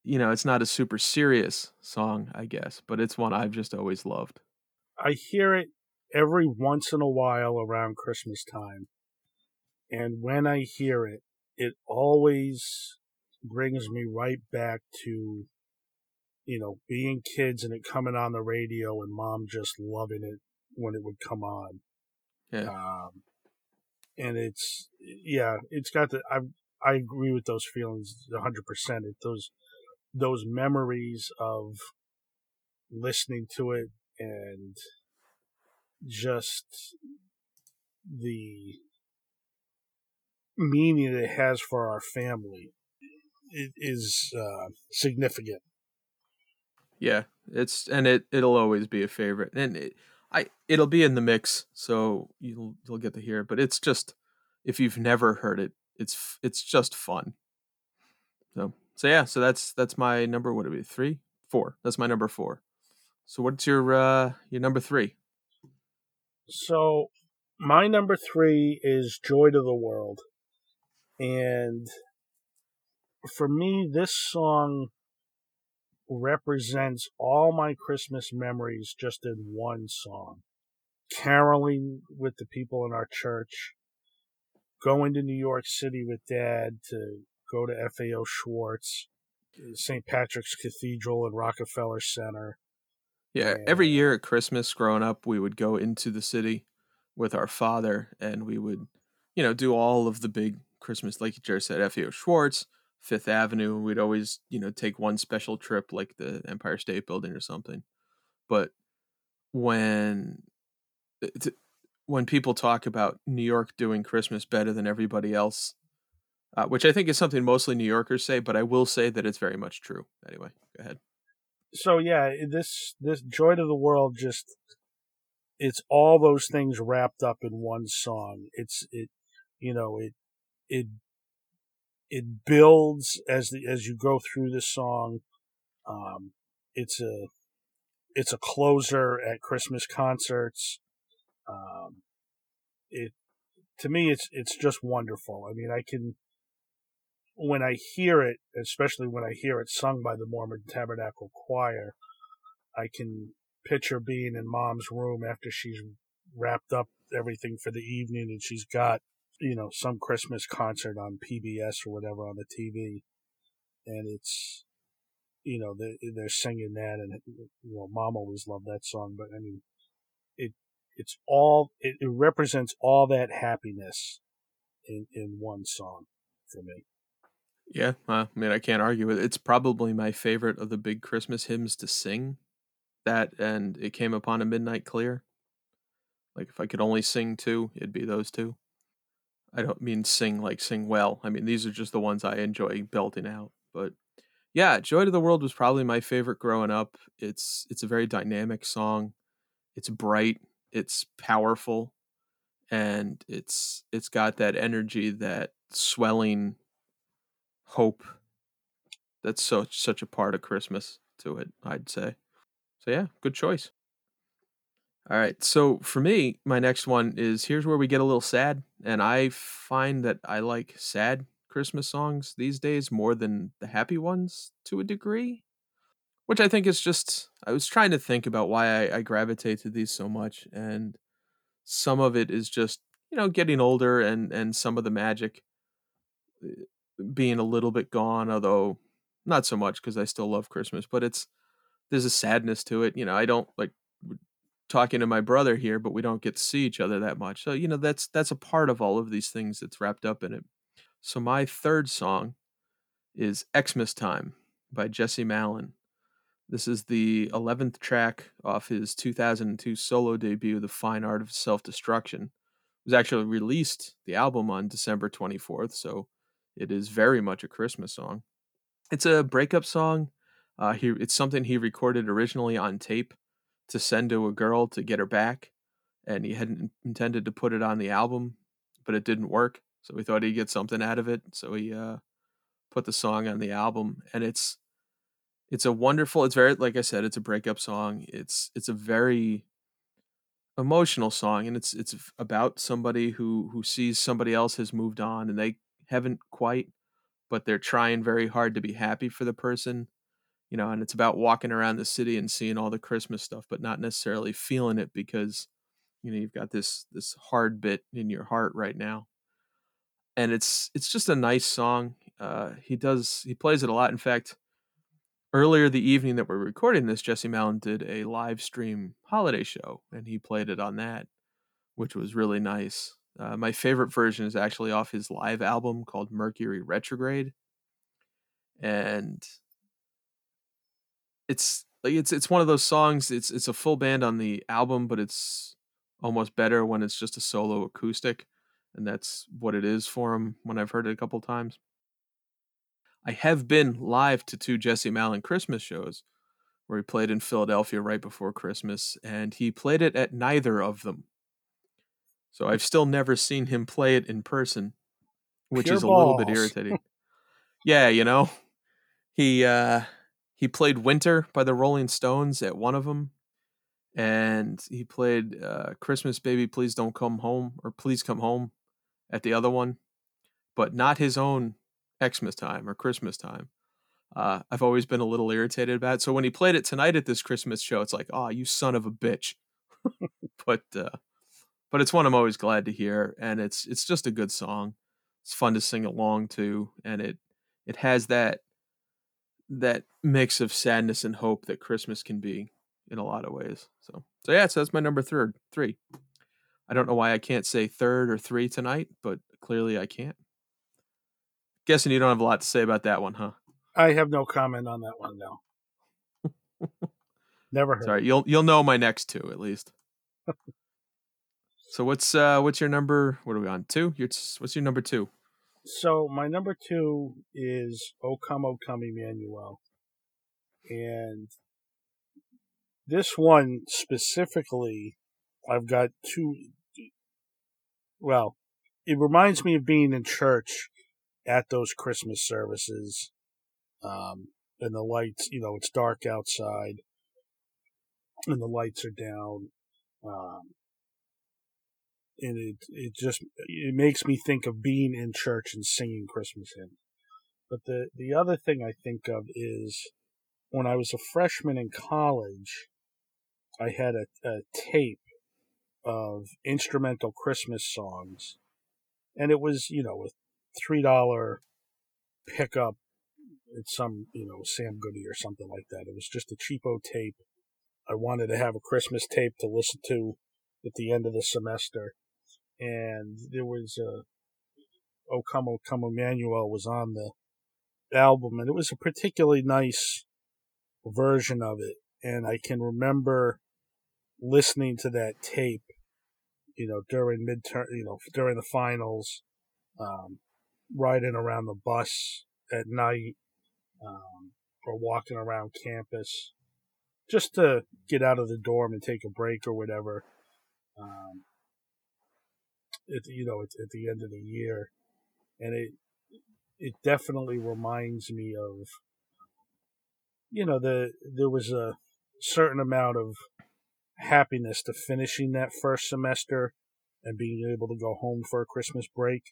you know it's not a super serious song i guess but it's one i've just always loved i hear it every once in a while around christmas time and when i hear it it always brings me right back to you know, being kids and it coming on the radio and mom just loving it when it would come on. Yeah. Um, and it's, yeah, it's got the, I, I agree with those feelings 100%. It, those, those memories of listening to it and just the meaning it has for our family it is uh, significant. Yeah, it's and it it'll always be a favorite, and it, I it'll be in the mix, so you'll you'll get to hear it. But it's just if you've never heard it, it's it's just fun. So so yeah, so that's that's my number. What would it be? Three, four. That's my number four. So what's your uh your number three? So my number three is Joy to the World. And for me, this song represents all my Christmas memories just in one song. Caroling with the people in our church, going to New York City with dad to go to FAO Schwarz, St. Patrick's Cathedral and Rockefeller Center. Yeah, every year at Christmas growing up, we would go into the city with our father and we would, you know, do all of the big Christmas, like Jared said, FAO Schwarz, Fifth Avenue. We'd always, you know, take one special trip like the Empire State Building or something. But when uh, when people talk about New York doing Christmas better than everybody else, uh, which I think is something mostly New Yorkers say, but I will say that it's very much true. Anyway, go ahead. So yeah, this this joy to the world just it's all those things wrapped up in one song. It's it you know it it it builds as the as you go through the song. Um, it's a it's a closer at Christmas concerts. Um, it to me it's it's just wonderful. I mean, I can when I hear it, especially when I hear it sung by the Mormon Tabernacle Choir, I can picture being in mom's room after she's wrapped up everything for the evening and she's got, you know, some Christmas concert on PBS or whatever on the TV. And it's, you know, they're, they're singing that and, you know, mom always loved that song, but I mean, it, it's all, it, it represents all that happiness in, in one song for me. Yeah, I mean, I can't argue with it. It's probably my favorite of the big Christmas hymns to sing. That and it came upon a midnight clear. Like if I could only sing two, it'd be those two. I don't mean sing like sing well. I mean these are just the ones I enjoy belting out. But yeah, Joy to the World was probably my favorite growing up. It's it's a very dynamic song. It's bright, it's powerful, and it's it's got that energy, that swelling hope that's such such a part of Christmas to it, I'd say. So yeah, good choice. All right. So for me, my next one is here's where we get a little sad. And I find that I like sad Christmas songs these days more than the happy ones to a degree. Which I think is just I was trying to think about why I, I gravitate to these so much. And some of it is just, you know, getting older and and some of the magic eh, being a little bit gone, although not so much because I still love Christmas, but it's there's a sadness to it. You know, I don't like talking to my brother here, but we don't get to see each other that much. So, you know, that's that's a part of all of these things that's wrapped up in it. So my third song is Xmas Time by Jesse Malin. This is the 11th track off his 2002 solo debut, The Fine Art of Self Destruction. It was actually released, the album, on December 24th, so it is very much a Christmas song. It's a breakup song. Uh, he, it's something he recorded originally on tape to send to a girl to get her back, and he hadn't intended to put it on the album, but it didn't work. So we thought he'd get something out of it. So he uh, put the song on the album, and it's it's a wonderful. It's very like I said, it's a breakup song. It's it's a very emotional song, and it's it's about somebody who who sees somebody else has moved on, and they haven't quite, but they're trying very hard to be happy for the person you know, and it's about walking around the city and seeing all the Christmas stuff, but not necessarily feeling it because, you know, you've got this this hard bit in your heart right now. And it's it's just a nice song. Uh, he does he plays it a lot. In fact, earlier the evening that we're recording this, Jesse Malin did a live stream holiday show, and he played it on that, which was really nice. Uh, my favorite version is actually off his live album called Mercury Retrograde, and it's like it's it's one of those songs. It's it's a full band on the album, but it's almost better when it's just a solo acoustic, and that's what it is for him. When I've heard it a couple times, I have been live to two Jesse Malin Christmas shows, where he played in Philadelphia right before Christmas, and he played it at neither of them. So I've still never seen him play it in person, which Pure is a little bit irritating. yeah, you know, he uh he played Winter by the Rolling Stones at one of them, and he played uh, Christmas Baby Please Don't Come Home or Please Come Home at the other one, but not his own Xmas time or Christmas time. Uh, I've always been a little irritated about it. So when he played it tonight at this Christmas show, it's like, oh, you son of a bitch. but uh, but it's one I'm always glad to hear, and it's it's just a good song. It's fun to sing along to, and it it has that that mix of sadness and hope that Christmas can be in a lot of ways. So so yeah, so that's my number third three. I don't know why I can't say third or three tonight, but clearly I can't. Guessing you don't have a lot to say about that one, huh? I have no comment on that one now. Never heard. Sorry, you'll you'll know my next two at least. So what's uh what's your number? What are we on? Two? Your what's your number two? So my number two is O Come O Come Emmanuel, and this one specifically, I've got two. Well, it reminds me of being in church at those Christmas services, um, and the lights. You know, it's dark outside, and the lights are down. Um, and it it just it makes me think of being in church and singing Christmas hymns. But the the other thing I think of is when I was a freshman in college, I had a, a tape of instrumental Christmas songs, and it was you know a three dollar pickup at some you know Sam Goody or something like that. It was just a cheapo tape. I wanted to have a Christmas tape to listen to at the end of the semester and there was a "O Come O Come Emmanuel" was on the album, and it was a particularly nice version of it. And I can remember listening to that tape, you know, during midterm, you know, during the finals, um, riding around the bus at night, um, or walking around campus, just to get out of the dorm and take a break or whatever. Um, at you know at, at the end of the year, and it it definitely reminds me of you know the there was a certain amount of happiness to finishing that first semester and being able to go home for a Christmas break.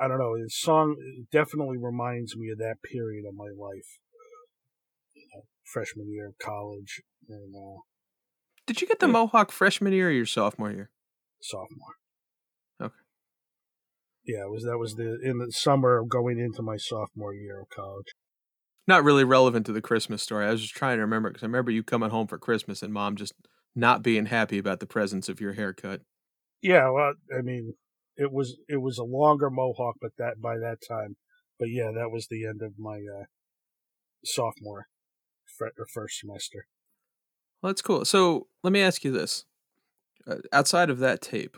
I don't know. The song definitely reminds me of that period of my life, you know, freshman year of college and uh, Did you get the Yeah. Mohawk freshman year or your sophomore year? sophomore. Yeah, it was that was the in the summer of going into my sophomore year of college. Not really relevant to the Christmas story. I was just trying to remember because I remember you coming home for Christmas and mom just not being happy about the presence of your haircut. Yeah, well, I mean, it was it was a longer mohawk, but that by that time, but yeah, that was the end of my uh, sophomore fr- or first semester. Well, that's cool. So let me ask you this: uh, outside of that tape,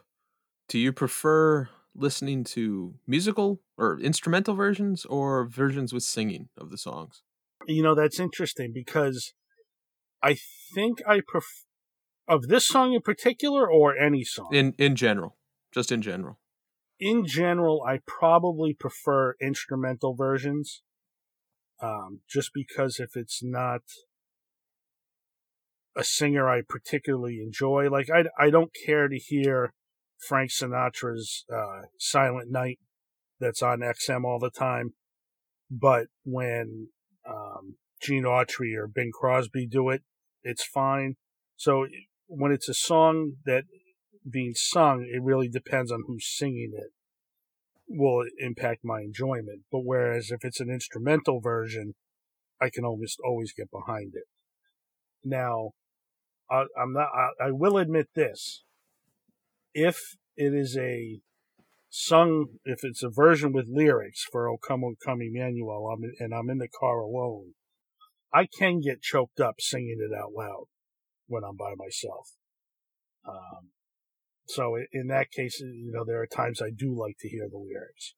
do you prefer listening to musical or instrumental versions or versions with singing of the songs? You know, that's interesting because I think I prefer of this song in particular or any song In in general, just in general. in general, I probably prefer instrumental versions. Um, just because if it's not a singer I particularly enjoy, like I, I don't care to hear Frank Sinatra's uh, Silent Night that's on XM all the time. But when um, Gene Autry or Bing Crosby do it, it's fine. So when it's a song that being sung, it really depends on who's singing it. Will impact my enjoyment. But whereas if it's an instrumental version, I can almost always get behind it. Now, I, I'm not. I, I will admit this: if it is a sung, if it's a version with lyrics for "O Come O Come Emmanuel," I'm in, and I'm in the car alone, I can get choked up singing it out loud when I'm by myself. Um, so in that case, you know, there are times I do like to hear the lyrics.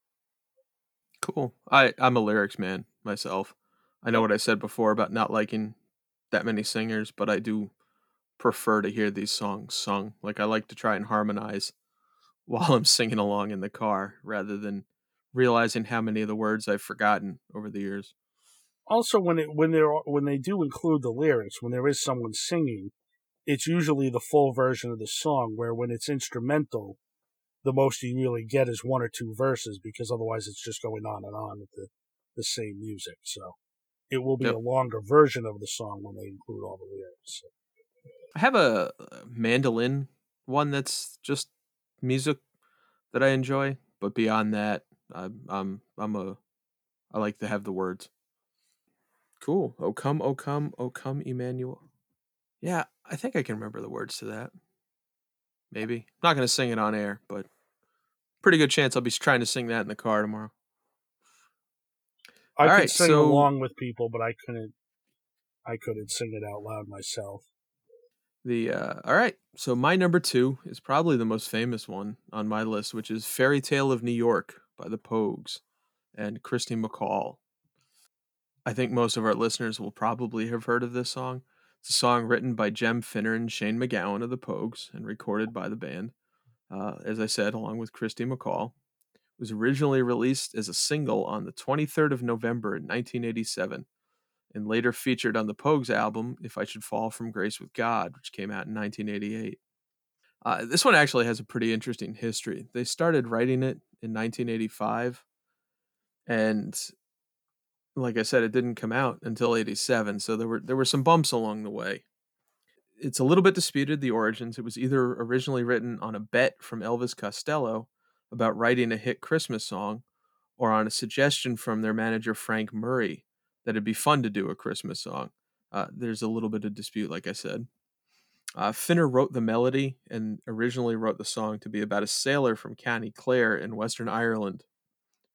Cool. I I'm a lyrics man myself. I know what I said before about not liking that many singers, but I do prefer to hear these songs sung. Like I like to try and harmonize while I'm singing along in the car rather than realizing how many of the words I've forgotten over the years. Also, when it when they when they do include the lyrics, when there is someone singing, it's usually the full version of the song. Where when it's instrumental, the most you really get is one or two verses because otherwise it's just going on and on with the the same music. So it will be yep. a longer version of the song when they include all the lyrics. I have a uh, mandolin one that's just music that I enjoy, but beyond that, I'm I'm I'm a I like to have the words. Cool. Oh come, oh come, oh come, Emmanuel. Yeah, I think I can remember the words to that. Maybe. I'm not gonna sing it on air, but pretty good chance I'll be trying to sing that in the car tomorrow. I All could right, sing so... along with people, but I couldn't. I couldn't sing it out loud myself. The uh, all right, so my number two is probably the most famous one on my list, which is "Fairy Tale of New York" by the Pogues and Kirsty MacColl. I think most of our listeners will probably have heard of this song. It's a song written by Jem Finer and Shane MacGowan of the Pogues and recorded by the band. Uh, as I said, along with Kirsty MacColl was originally released as a single on the 23rd of November in 1987 and later featured on the Pogues album If I Should Fall from Grace with God, which came out in 1988. Uh, this one actually has a pretty interesting history. They started writing it in 1985, and like I said, it didn't come out until 87, so there were there were some bumps along the way. It's a little bit disputed the origins. It was either originally written on a bet from Elvis Costello about writing a hit Christmas song or on a suggestion from their manager Frank Murray that it'd be fun to do a Christmas song. Uh, there's a little bit of dispute, like I said. Uh, Finer wrote the melody and originally wrote the song to be about a sailor from County Clare in Western Ireland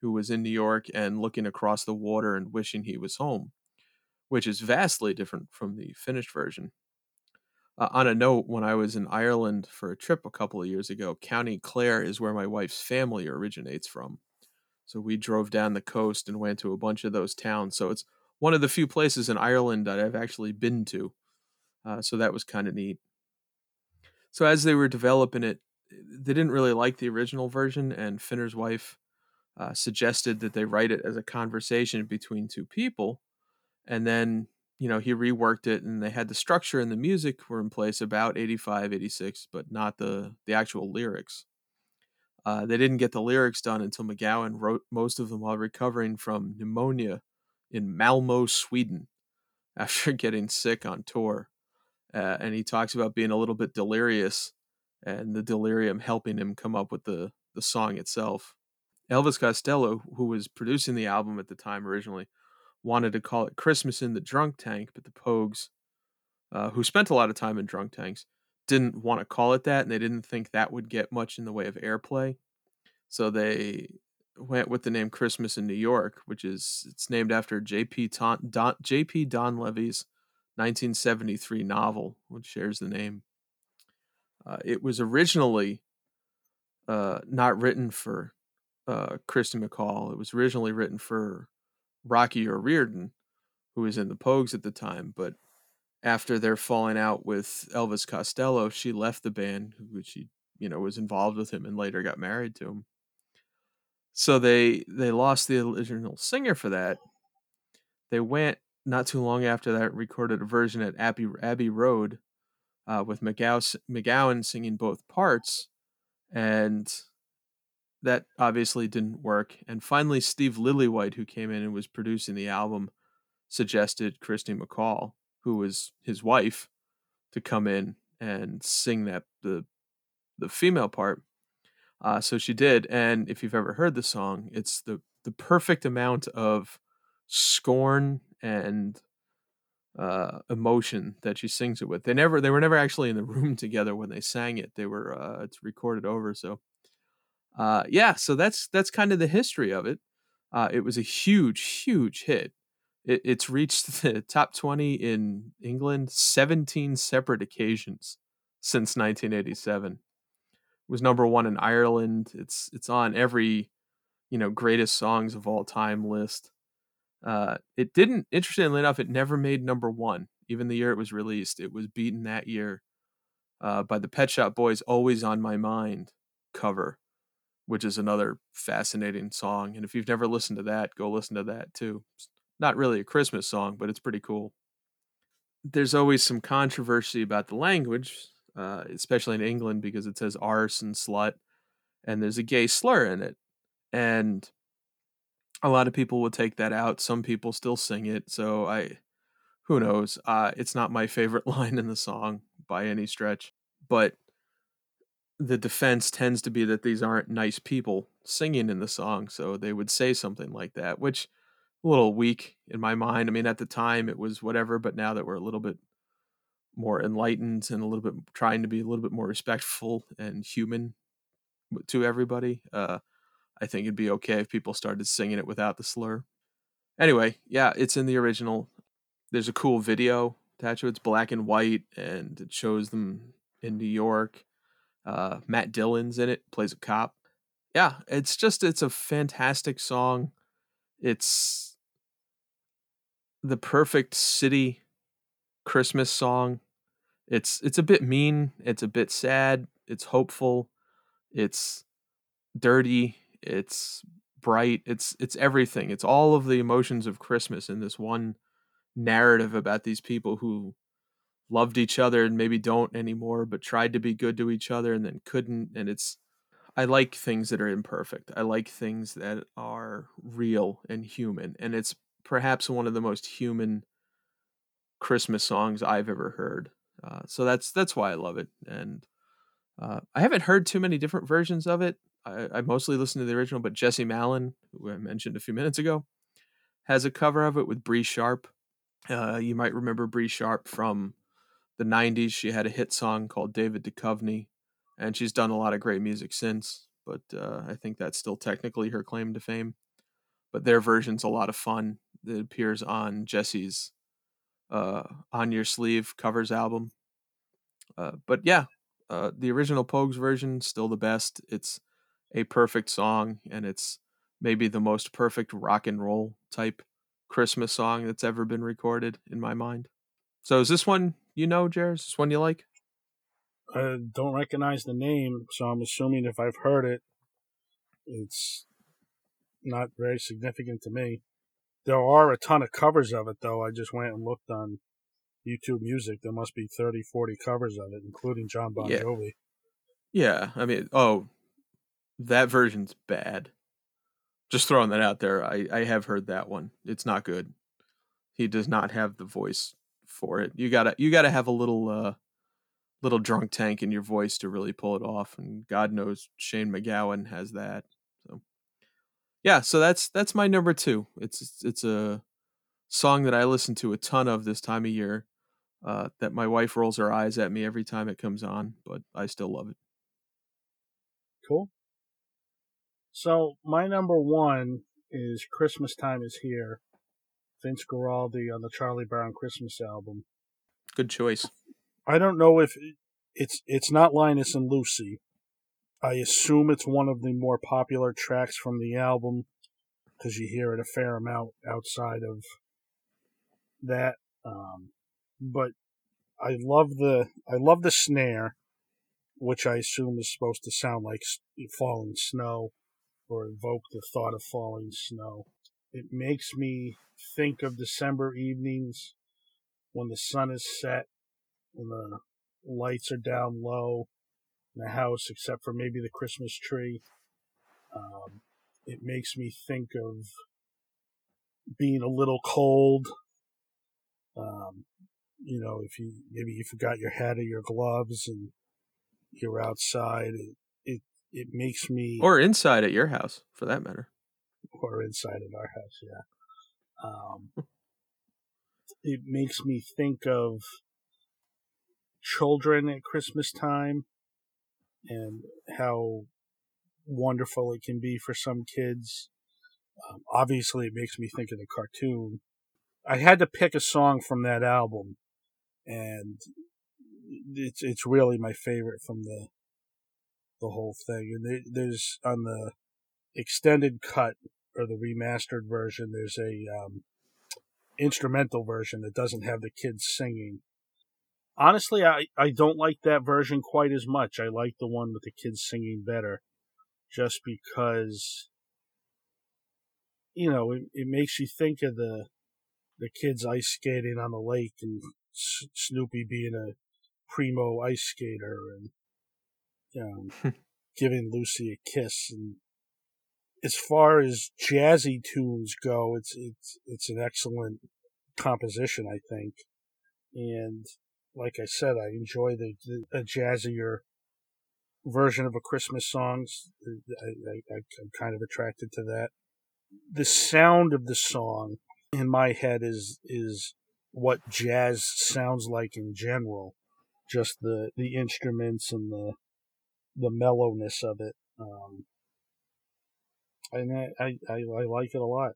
who was in New York and looking across the water and wishing he was home, which is vastly different from the finished version. Uh, on a note, when I was in Ireland for a trip a couple of years ago, County Clare is where my wife's family originates from. So we drove down the coast and went to a bunch of those towns. So it's one of the few places in Ireland that I've actually been to. Uh, so that was kind of neat. So as they were developing it, they didn't really like the original version, and Finer's wife uh, suggested that they write it as a conversation between two people. And then you know, he reworked it and they had the structure and the music were in place about 85, 86, but not the, the actual lyrics. Uh, they didn't get the lyrics done until MacGowan wrote most of them while recovering from pneumonia in Malmo, Sweden, after getting sick on tour. Uh, and he talks about being a little bit delirious and the delirium helping him come up with the, the song itself. Elvis Costello, who was producing the album at the time originally, wanted to call it Christmas in the Drunk Tank, but the Pogues, uh, who spent a lot of time in drunk tanks, didn't want to call it that, and they didn't think that would get much in the way of airplay. So they went with the name Christmas in New York, which is it's named after J.P. Don, Don, J.P. Donleavy's 1973 novel, which shares the name. Uh, it was originally uh, not written for uh, Kirsty MacColl. It was originally written for Rocky O'Riordan, who was in the Pogues at the time, but after their falling out with Elvis Costello, she left the band, which she, you know, was involved with him and later got married to him. So they they lost the original singer for that. They went not too long after that recorded a version at Abbey Abbey Road uh, with McGow, MacGowan singing both parts, and that obviously didn't work. And finally, Steve Lillywhite, who came in and was producing the album, suggested Kirsty MacColl, who was his wife, to come in and sing that the the female part. Uh, so she did, and if you've ever heard the song, it's the the perfect amount of scorn and uh, emotion that she sings it with. They never they were never actually in the room together when they sang it. They were uh, it's recorded over, so uh, yeah, so that's that's kind of the history of it. Uh, it was a huge, huge hit. It, it's reached the top 20 in England 17 separate occasions since 1987. Was number one in Ireland. It's it's on every you know greatest songs of all time list. Uh, it didn't, interestingly enough, it never made number one. Even the year it was released, it was beaten that year uh, by the Pet Shop Boys' "Always on My Mind" cover, which is another fascinating song. And if you've never listened to that, go listen to that too. It's not really a Christmas song, but it's pretty cool. There's always some controversy about the language, uh, especially in England, because it says arse and slut, and there's a gay slur in it. And a lot of people would take that out. Some people still sing it. So I, who knows? Uh, it's not my favorite line in the song by any stretch. But the defense tends to be that these aren't nice people singing in the song. So they would say something like that, which a little weak in my mind. I mean, at the time it was whatever, but now that we're a little bit more enlightened and a little bit trying to be a little bit more respectful and human to everybody, uh, I think it'd be okay if people started singing it without the slur. Anyway, yeah, it's in the original. There's a cool video attached to it. It's black and white, and it shows them in New York. Uh, Matt Dillon's in it, plays a cop. Yeah, it's just it's a fantastic song. It's the perfect city Christmas song. It's it's a bit mean, it's a bit sad, it's hopeful, it's dirty, it's bright, it's it's everything. It's all of the emotions of Christmas in this one narrative about these people who loved each other and maybe don't anymore, but tried to be good to each other and then couldn't. And it's, I like things that are imperfect. I like things that are real and human. And it's perhaps one of the most human Christmas songs I've ever heard. Uh, so that's that's why I love it. And uh, I haven't heard too many different versions of it. I, I mostly listen to the original, but Jesse Malin, who I mentioned a few minutes ago, has a cover of it with Bree Sharp. Uh, you might remember Bree Sharp from the 90s. She had a hit song called David Duchovny, and she's done a lot of great music since, but uh, I think that's still technically her claim to fame. But their version's a lot of fun. It appears on Jesse's uh, On Your Sleeve covers album. Uh, but yeah, uh, the original Pogues version still the best. It's a perfect song, and it's maybe the most perfect rock and roll type Christmas song that's ever been recorded in my mind. So is this one you know, Jer? Is this one you like? I don't recognize the name, so I'm assuming if I've heard it, it's not very significant to me. There are a ton of covers of it, though. I just went and looked on YouTube Music. There must be 30, 40 covers of it, including John Bon Yeah. Jovi. Yeah, I mean, oh, that version's bad. Just throwing that out there. I I have heard that one. It's not good. He does not have the voice for it. You gotta you gotta have a little uh little drunk tank in your voice to really pull it off, and God knows Shane MacGowan has that. Yeah, so that's that's my number two. It's it's a song that I listen to a ton of this time of year. Uh, that my wife rolls her eyes at me every time it comes on, but I still love it. Cool. So my number one is Christmas Time is Here. Vince Guaraldi on the Charlie Brown Christmas album. Good choice. I don't know if it's it's not Linus and Lucy. I assume it's one of the more popular tracks from the album because you hear it a fair amount outside of that. Um, but I love the I love the snare, which I assume is supposed to sound like falling snow or evoke the thought of falling snow. It makes me think of December evenings when the sun is set and the lights are down low in the house, except for maybe the Christmas tree. Um, it makes me think of being a little cold. Um, you know, if you maybe you forgot your hat or your gloves and you're outside, it it, it makes me Or inside at your house, for that matter. or inside of our house, yeah. Um, it makes me think of children at Christmas time and how wonderful it can be for some kids. Um, obviously, it makes me think of the cartoon I had to pick a song from that album, and it's it's really my favorite from the the whole thing. And there's on the extended cut or the remastered version, there's a um, instrumental version that doesn't have the kids singing. Honestly, I, I don't like that version quite as much. I like the one with the kids singing better, just because you know it, it makes you think of the the kids ice skating on the lake and S- Snoopy being a primo ice skater and you know, giving Lucy a kiss. And as far as jazzy tunes go, it's it's it's an excellent composition, I think. And like I said, I enjoy the, the a jazzier version of a Christmas songs. I, I'm kind of attracted to that. The sound of the song in my head is is what jazz sounds like in general. Just the the instruments and the the mellowness of it. Um, and I, I, I, I like it a lot.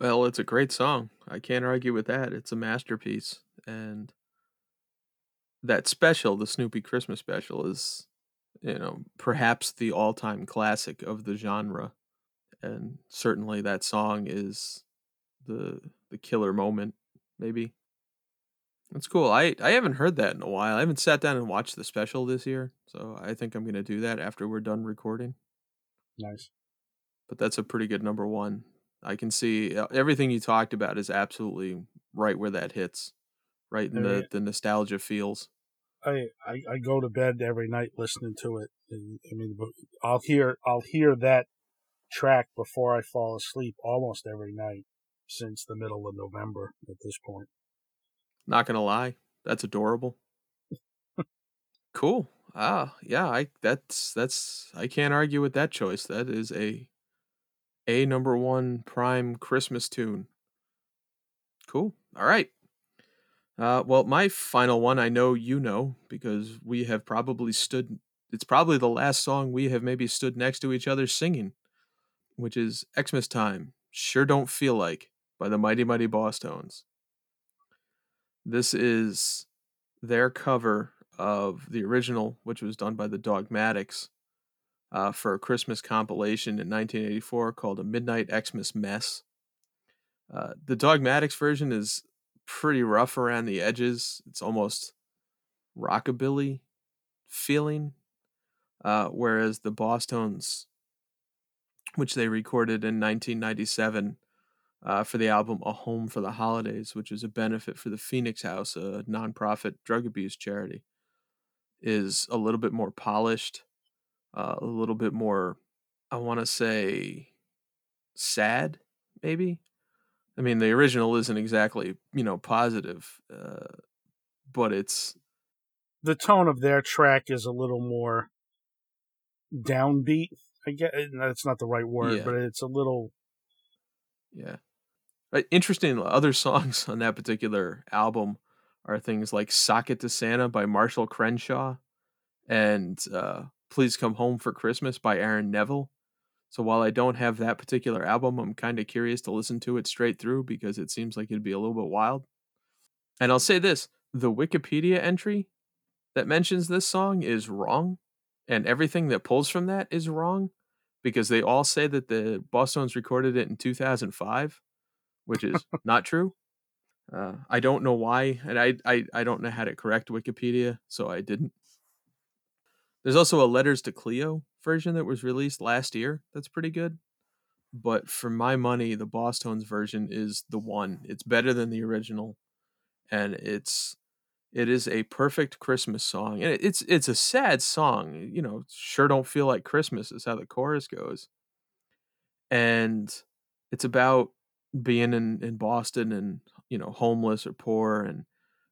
Well, it's a great song. I can't argue with that. It's a masterpiece. And that special, the Snoopy Christmas special, is, you know, perhaps the all time classic of the genre. And certainly that song is the the killer moment, maybe. That's cool. I, I haven't heard that in a while. I haven't sat down and watched the special this year, so I think I'm gonna do that after we're done recording. Nice. But that's a pretty good number one. I can see uh, everything you talked about is absolutely right where that hits, right in the, the nostalgia feels. I, I, I go to bed every night listening to it. And, I mean, I'll hear I'll hear that track before I fall asleep almost every night since the middle of November at this point. Not gonna lie, that's adorable. cool. Ah, yeah, I that's that's I can't argue with that choice. That is a a number one prime Christmas tune. Cool. All right. Uh, well, my final one, I know you know because we have probably stood. It's probably the last song we have maybe stood next to each other singing, which is Xmas Time. Sure don't feel like by the Mighty Mighty Bosstones. This is their cover of the original, which was done by the Dogmatics uh, for a Christmas compilation in 1984 called A Midnight Xmas Mess. Uh, the Dogmatics version is pretty rough around the edges. It's almost rockabilly feeling, uh, whereas the Bosstones', which they recorded in 1997, uh, for the album A Home for the Holidays, which is a benefit for the Phoenix House, a nonprofit drug abuse charity, is a little bit more polished, uh, a little bit more, I want to say, sad, maybe. I mean, the original isn't exactly, you know, positive, uh, but it's. The tone of their track is a little more downbeat. I guess that's not the right word, yeah. but it's a little yeah interesting other songs on that particular album are things like Socket to Santa by Marshall Crenshaw and uh, Please Come Home for Christmas by Aaron Neville. So while I don't have that particular album, I'm kind of curious to listen to it straight through because it seems like it'd be a little bit wild. And I'll say this the Wikipedia entry that mentions this song is wrong, and everything that pulls from that is wrong because they all say that the Bosstones recorded it in 2005 which is not true. Uh, I don't know why, and I, I I don't know how to correct Wikipedia, so I didn't. There's also a Letters to Cleo version that was released last year. That's pretty good, but for my money, the Bosstones version is the one. It's better than the original, and it's it is a perfect Christmas song, and it's it's a sad song. You know, sure don't feel like Christmas is how the chorus goes, and it's about being in in Boston and you know homeless or poor and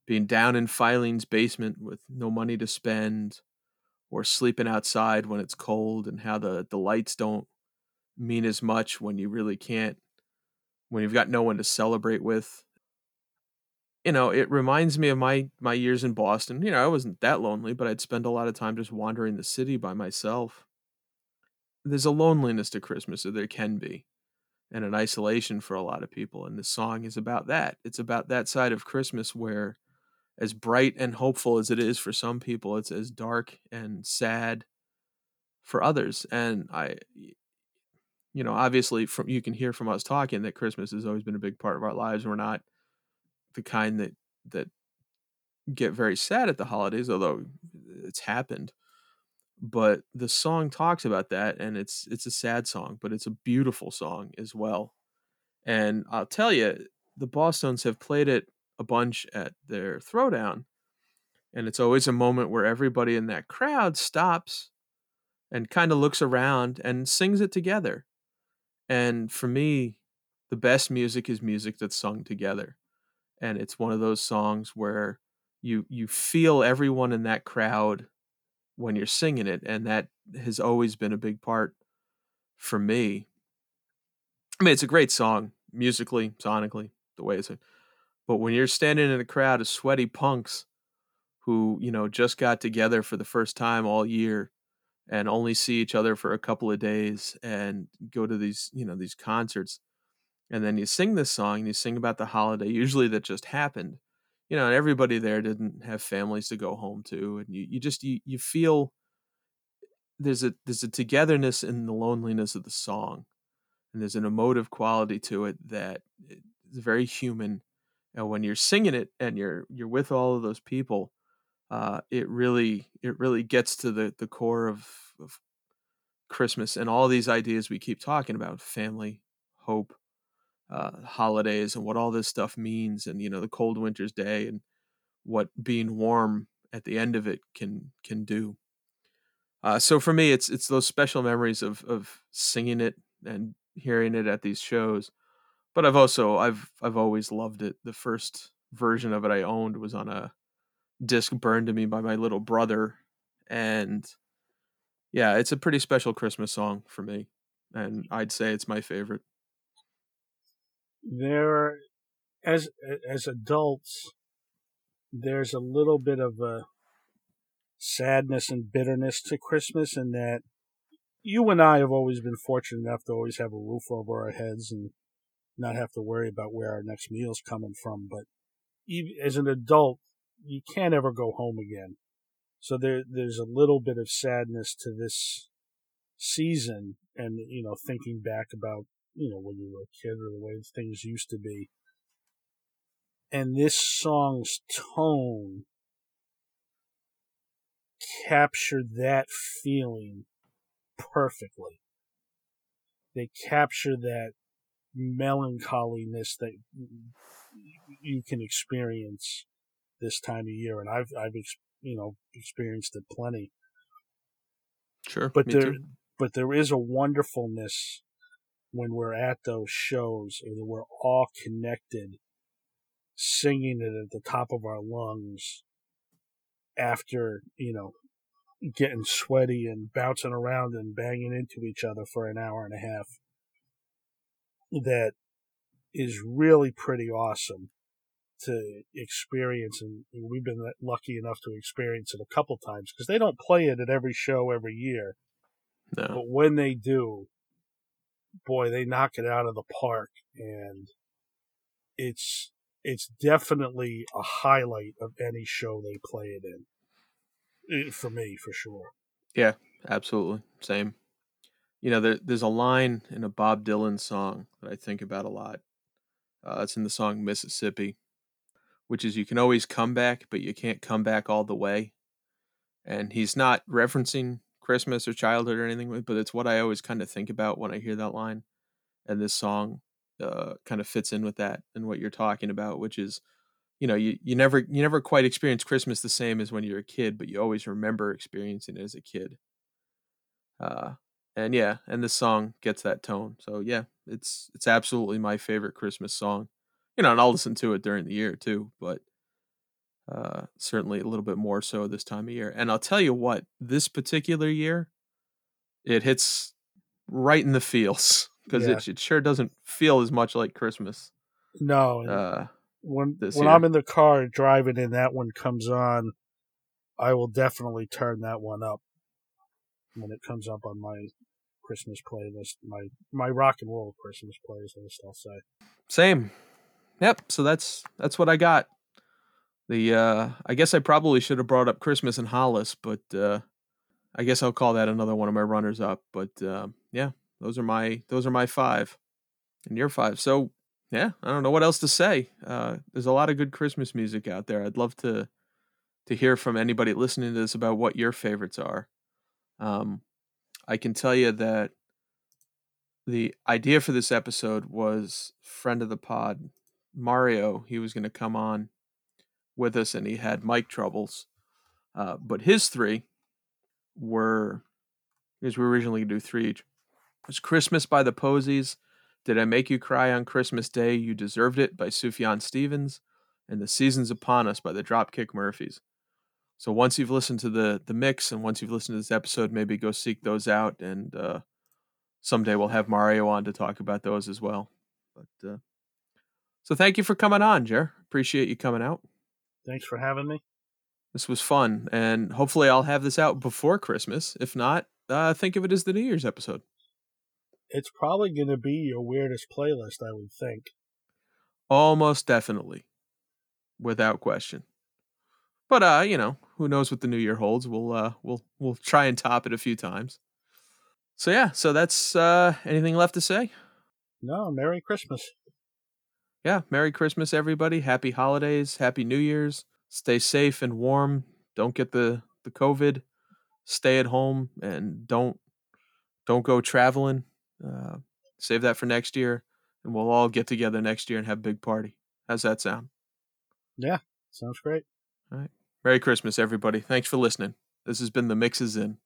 being down in Filene's basement with no money to spend or sleeping outside when it's cold and how the the lights don't mean as much when you really can't when you've got no one to celebrate with you know it reminds me of my my years in Boston you know I wasn't that lonely but I'd spend a lot of time just wandering the city by myself there's a loneliness to Christmas or there can be and an isolation for a lot of people. And this song is about that. It's about that side of Christmas where, as bright and hopeful as it is for some people, it's as dark and sad for others. And I, you know, obviously, from you can hear from us talking that Christmas has always been a big part of our lives. We're not the kind that that get very sad at the holidays, although it's happened. But the song talks about that, and it's it's a sad song, but it's a beautiful song as well. And I'll tell you, the Bosstones have played it a bunch at their throwdown, and it's always a moment where everybody in that crowd stops and kind of looks around and sings it together. And for me, the best music is music that's sung together. And it's one of those songs where you you feel everyone in that crowd when you're singing it and that has always been a big part for me i mean it's a great song musically sonically the way it's but when you're standing in a crowd of sweaty punks who you know just got together for the first time all year and only see each other for a couple of days and go to these you know these concerts and then you sing this song and you sing about the holiday usually that just happened you know, and everybody there didn't have families to go home to, and you, you just you, you feel there's a there's a togetherness in the loneliness of the song, and there's an emotive quality to it that eh, is very human. And when you're singing it and you're you're with all of those people, uh, it really it really gets to the the core of, of Christmas and all these ideas we keep talking about: family, hope, uh, holidays and what all this stuff means, and you know the cold winter's day and what being warm at the end of it can can do. Uh, so for me, it's it's those special memories of of singing it and hearing it at these shows. But I've also I've I've always loved it. The first version of it I owned was on a disc burned to me by my little brother, and yeah, it's a pretty special Christmas song for me, and I'd say it's my favorite there as as adults there's a little bit of a sadness and bitterness to Christmas in that you and I have always been fortunate enough to always have a roof over our heads and not have to worry about where our next meal's coming from. But as an adult, you can't ever go home again. So there, there's a little bit of sadness to this season and, you know, thinking back about you know, when you were a kid or the way things used to be. And this song's tone captured that feeling perfectly. They capture that melancholiness that you can experience this time of year, and I've I've you know experienced it plenty. Sure, but there too. but there is a wonderfulness when we're at those shows and we're all connected, singing it at the top of our lungs after, you know, getting sweaty and bouncing around and banging into each other for an hour and a half. That is really pretty awesome to experience and we've been lucky enough to experience it a couple times because they don't play it at every show every year no. but when they do boy, they knock it out of the park, and it's it's definitely a highlight of any show they play it in. For me, for sure. Yeah, absolutely. Same. You know, there, there's a line in a Bob Dylan song that I think about a lot. Uh, it's in the song Mississippi, which is you can always come back, but you can't come back all the way. And he's not referencing Christmas or childhood or anything, but it's what I always kind of think about when I hear that line. And this song uh, kind of fits in with that and what you're talking about, which is, you know, you, you never you never quite experience Christmas the same as when you're a kid, but you always remember experiencing it as a kid. Uh, and yeah, and this song gets that tone. So yeah, it's it's absolutely my favorite Christmas song. You know, and I'll listen to it during the year too, but uh, certainly a little bit more so this time of year. And I'll tell you what, this particular year, it hits right in the feels because yeah. it, it sure doesn't feel as much like Christmas. No. Uh, when when year. I'm in the car driving and that one comes on, I will definitely turn that one up when it comes up on my Christmas playlist, my my rock and roll Christmas playlist. I'll say. Same. Yep. So that's that's what I got. The uh I guess I probably should have brought up Christmas in Hollis, but uh I guess I'll call that another one of my runners up. But uh, yeah, those are my those are my five, and your five. So yeah, I don't know what else to say. Uh, there's a lot of good Christmas music out there. I'd love to to hear from anybody listening to this about what your favorites are. Um, I can tell you that the idea for this episode was friend of the pod Mario. He was going to come on with us, and he had mic troubles. Uh, but his three were because we were originally going to do three each. It was Christmas by the Posies. Did I Make You Cry on Christmas Day? You Deserved It by Sufjan Stevens. And The Seasons Upon Us by the Dropkick Murphys. So once you've listened to the the mix and once you've listened to this episode, maybe go seek those out, and uh, someday we'll have Mario on to talk about those as well. But uh, so thank you for coming on, Jer. Appreciate you coming out. Thanks for having me. This was fun, and hopefully I'll have this out before Christmas. If not, uh, think of it as the New Year's episode. It's probably going to be your weirdest playlist, I would think. Almost definitely, without question. But uh, you know, who knows what the new year holds? We'll uh, we'll we'll try and top it a few times. So yeah, so that's uh, anything left to say? No, Merry Christmas. Yeah, Merry Christmas, everybody. Happy holidays. Happy New Year's. Stay safe and warm. Don't get the the COVID. Stay at home and don't don't go traveling. Uh, save that for next year, and we'll all get together next year and have a big party. How's that sound? Yeah, sounds great. All right. Merry Christmas, everybody. Thanks for listening. This has been the Mixes In.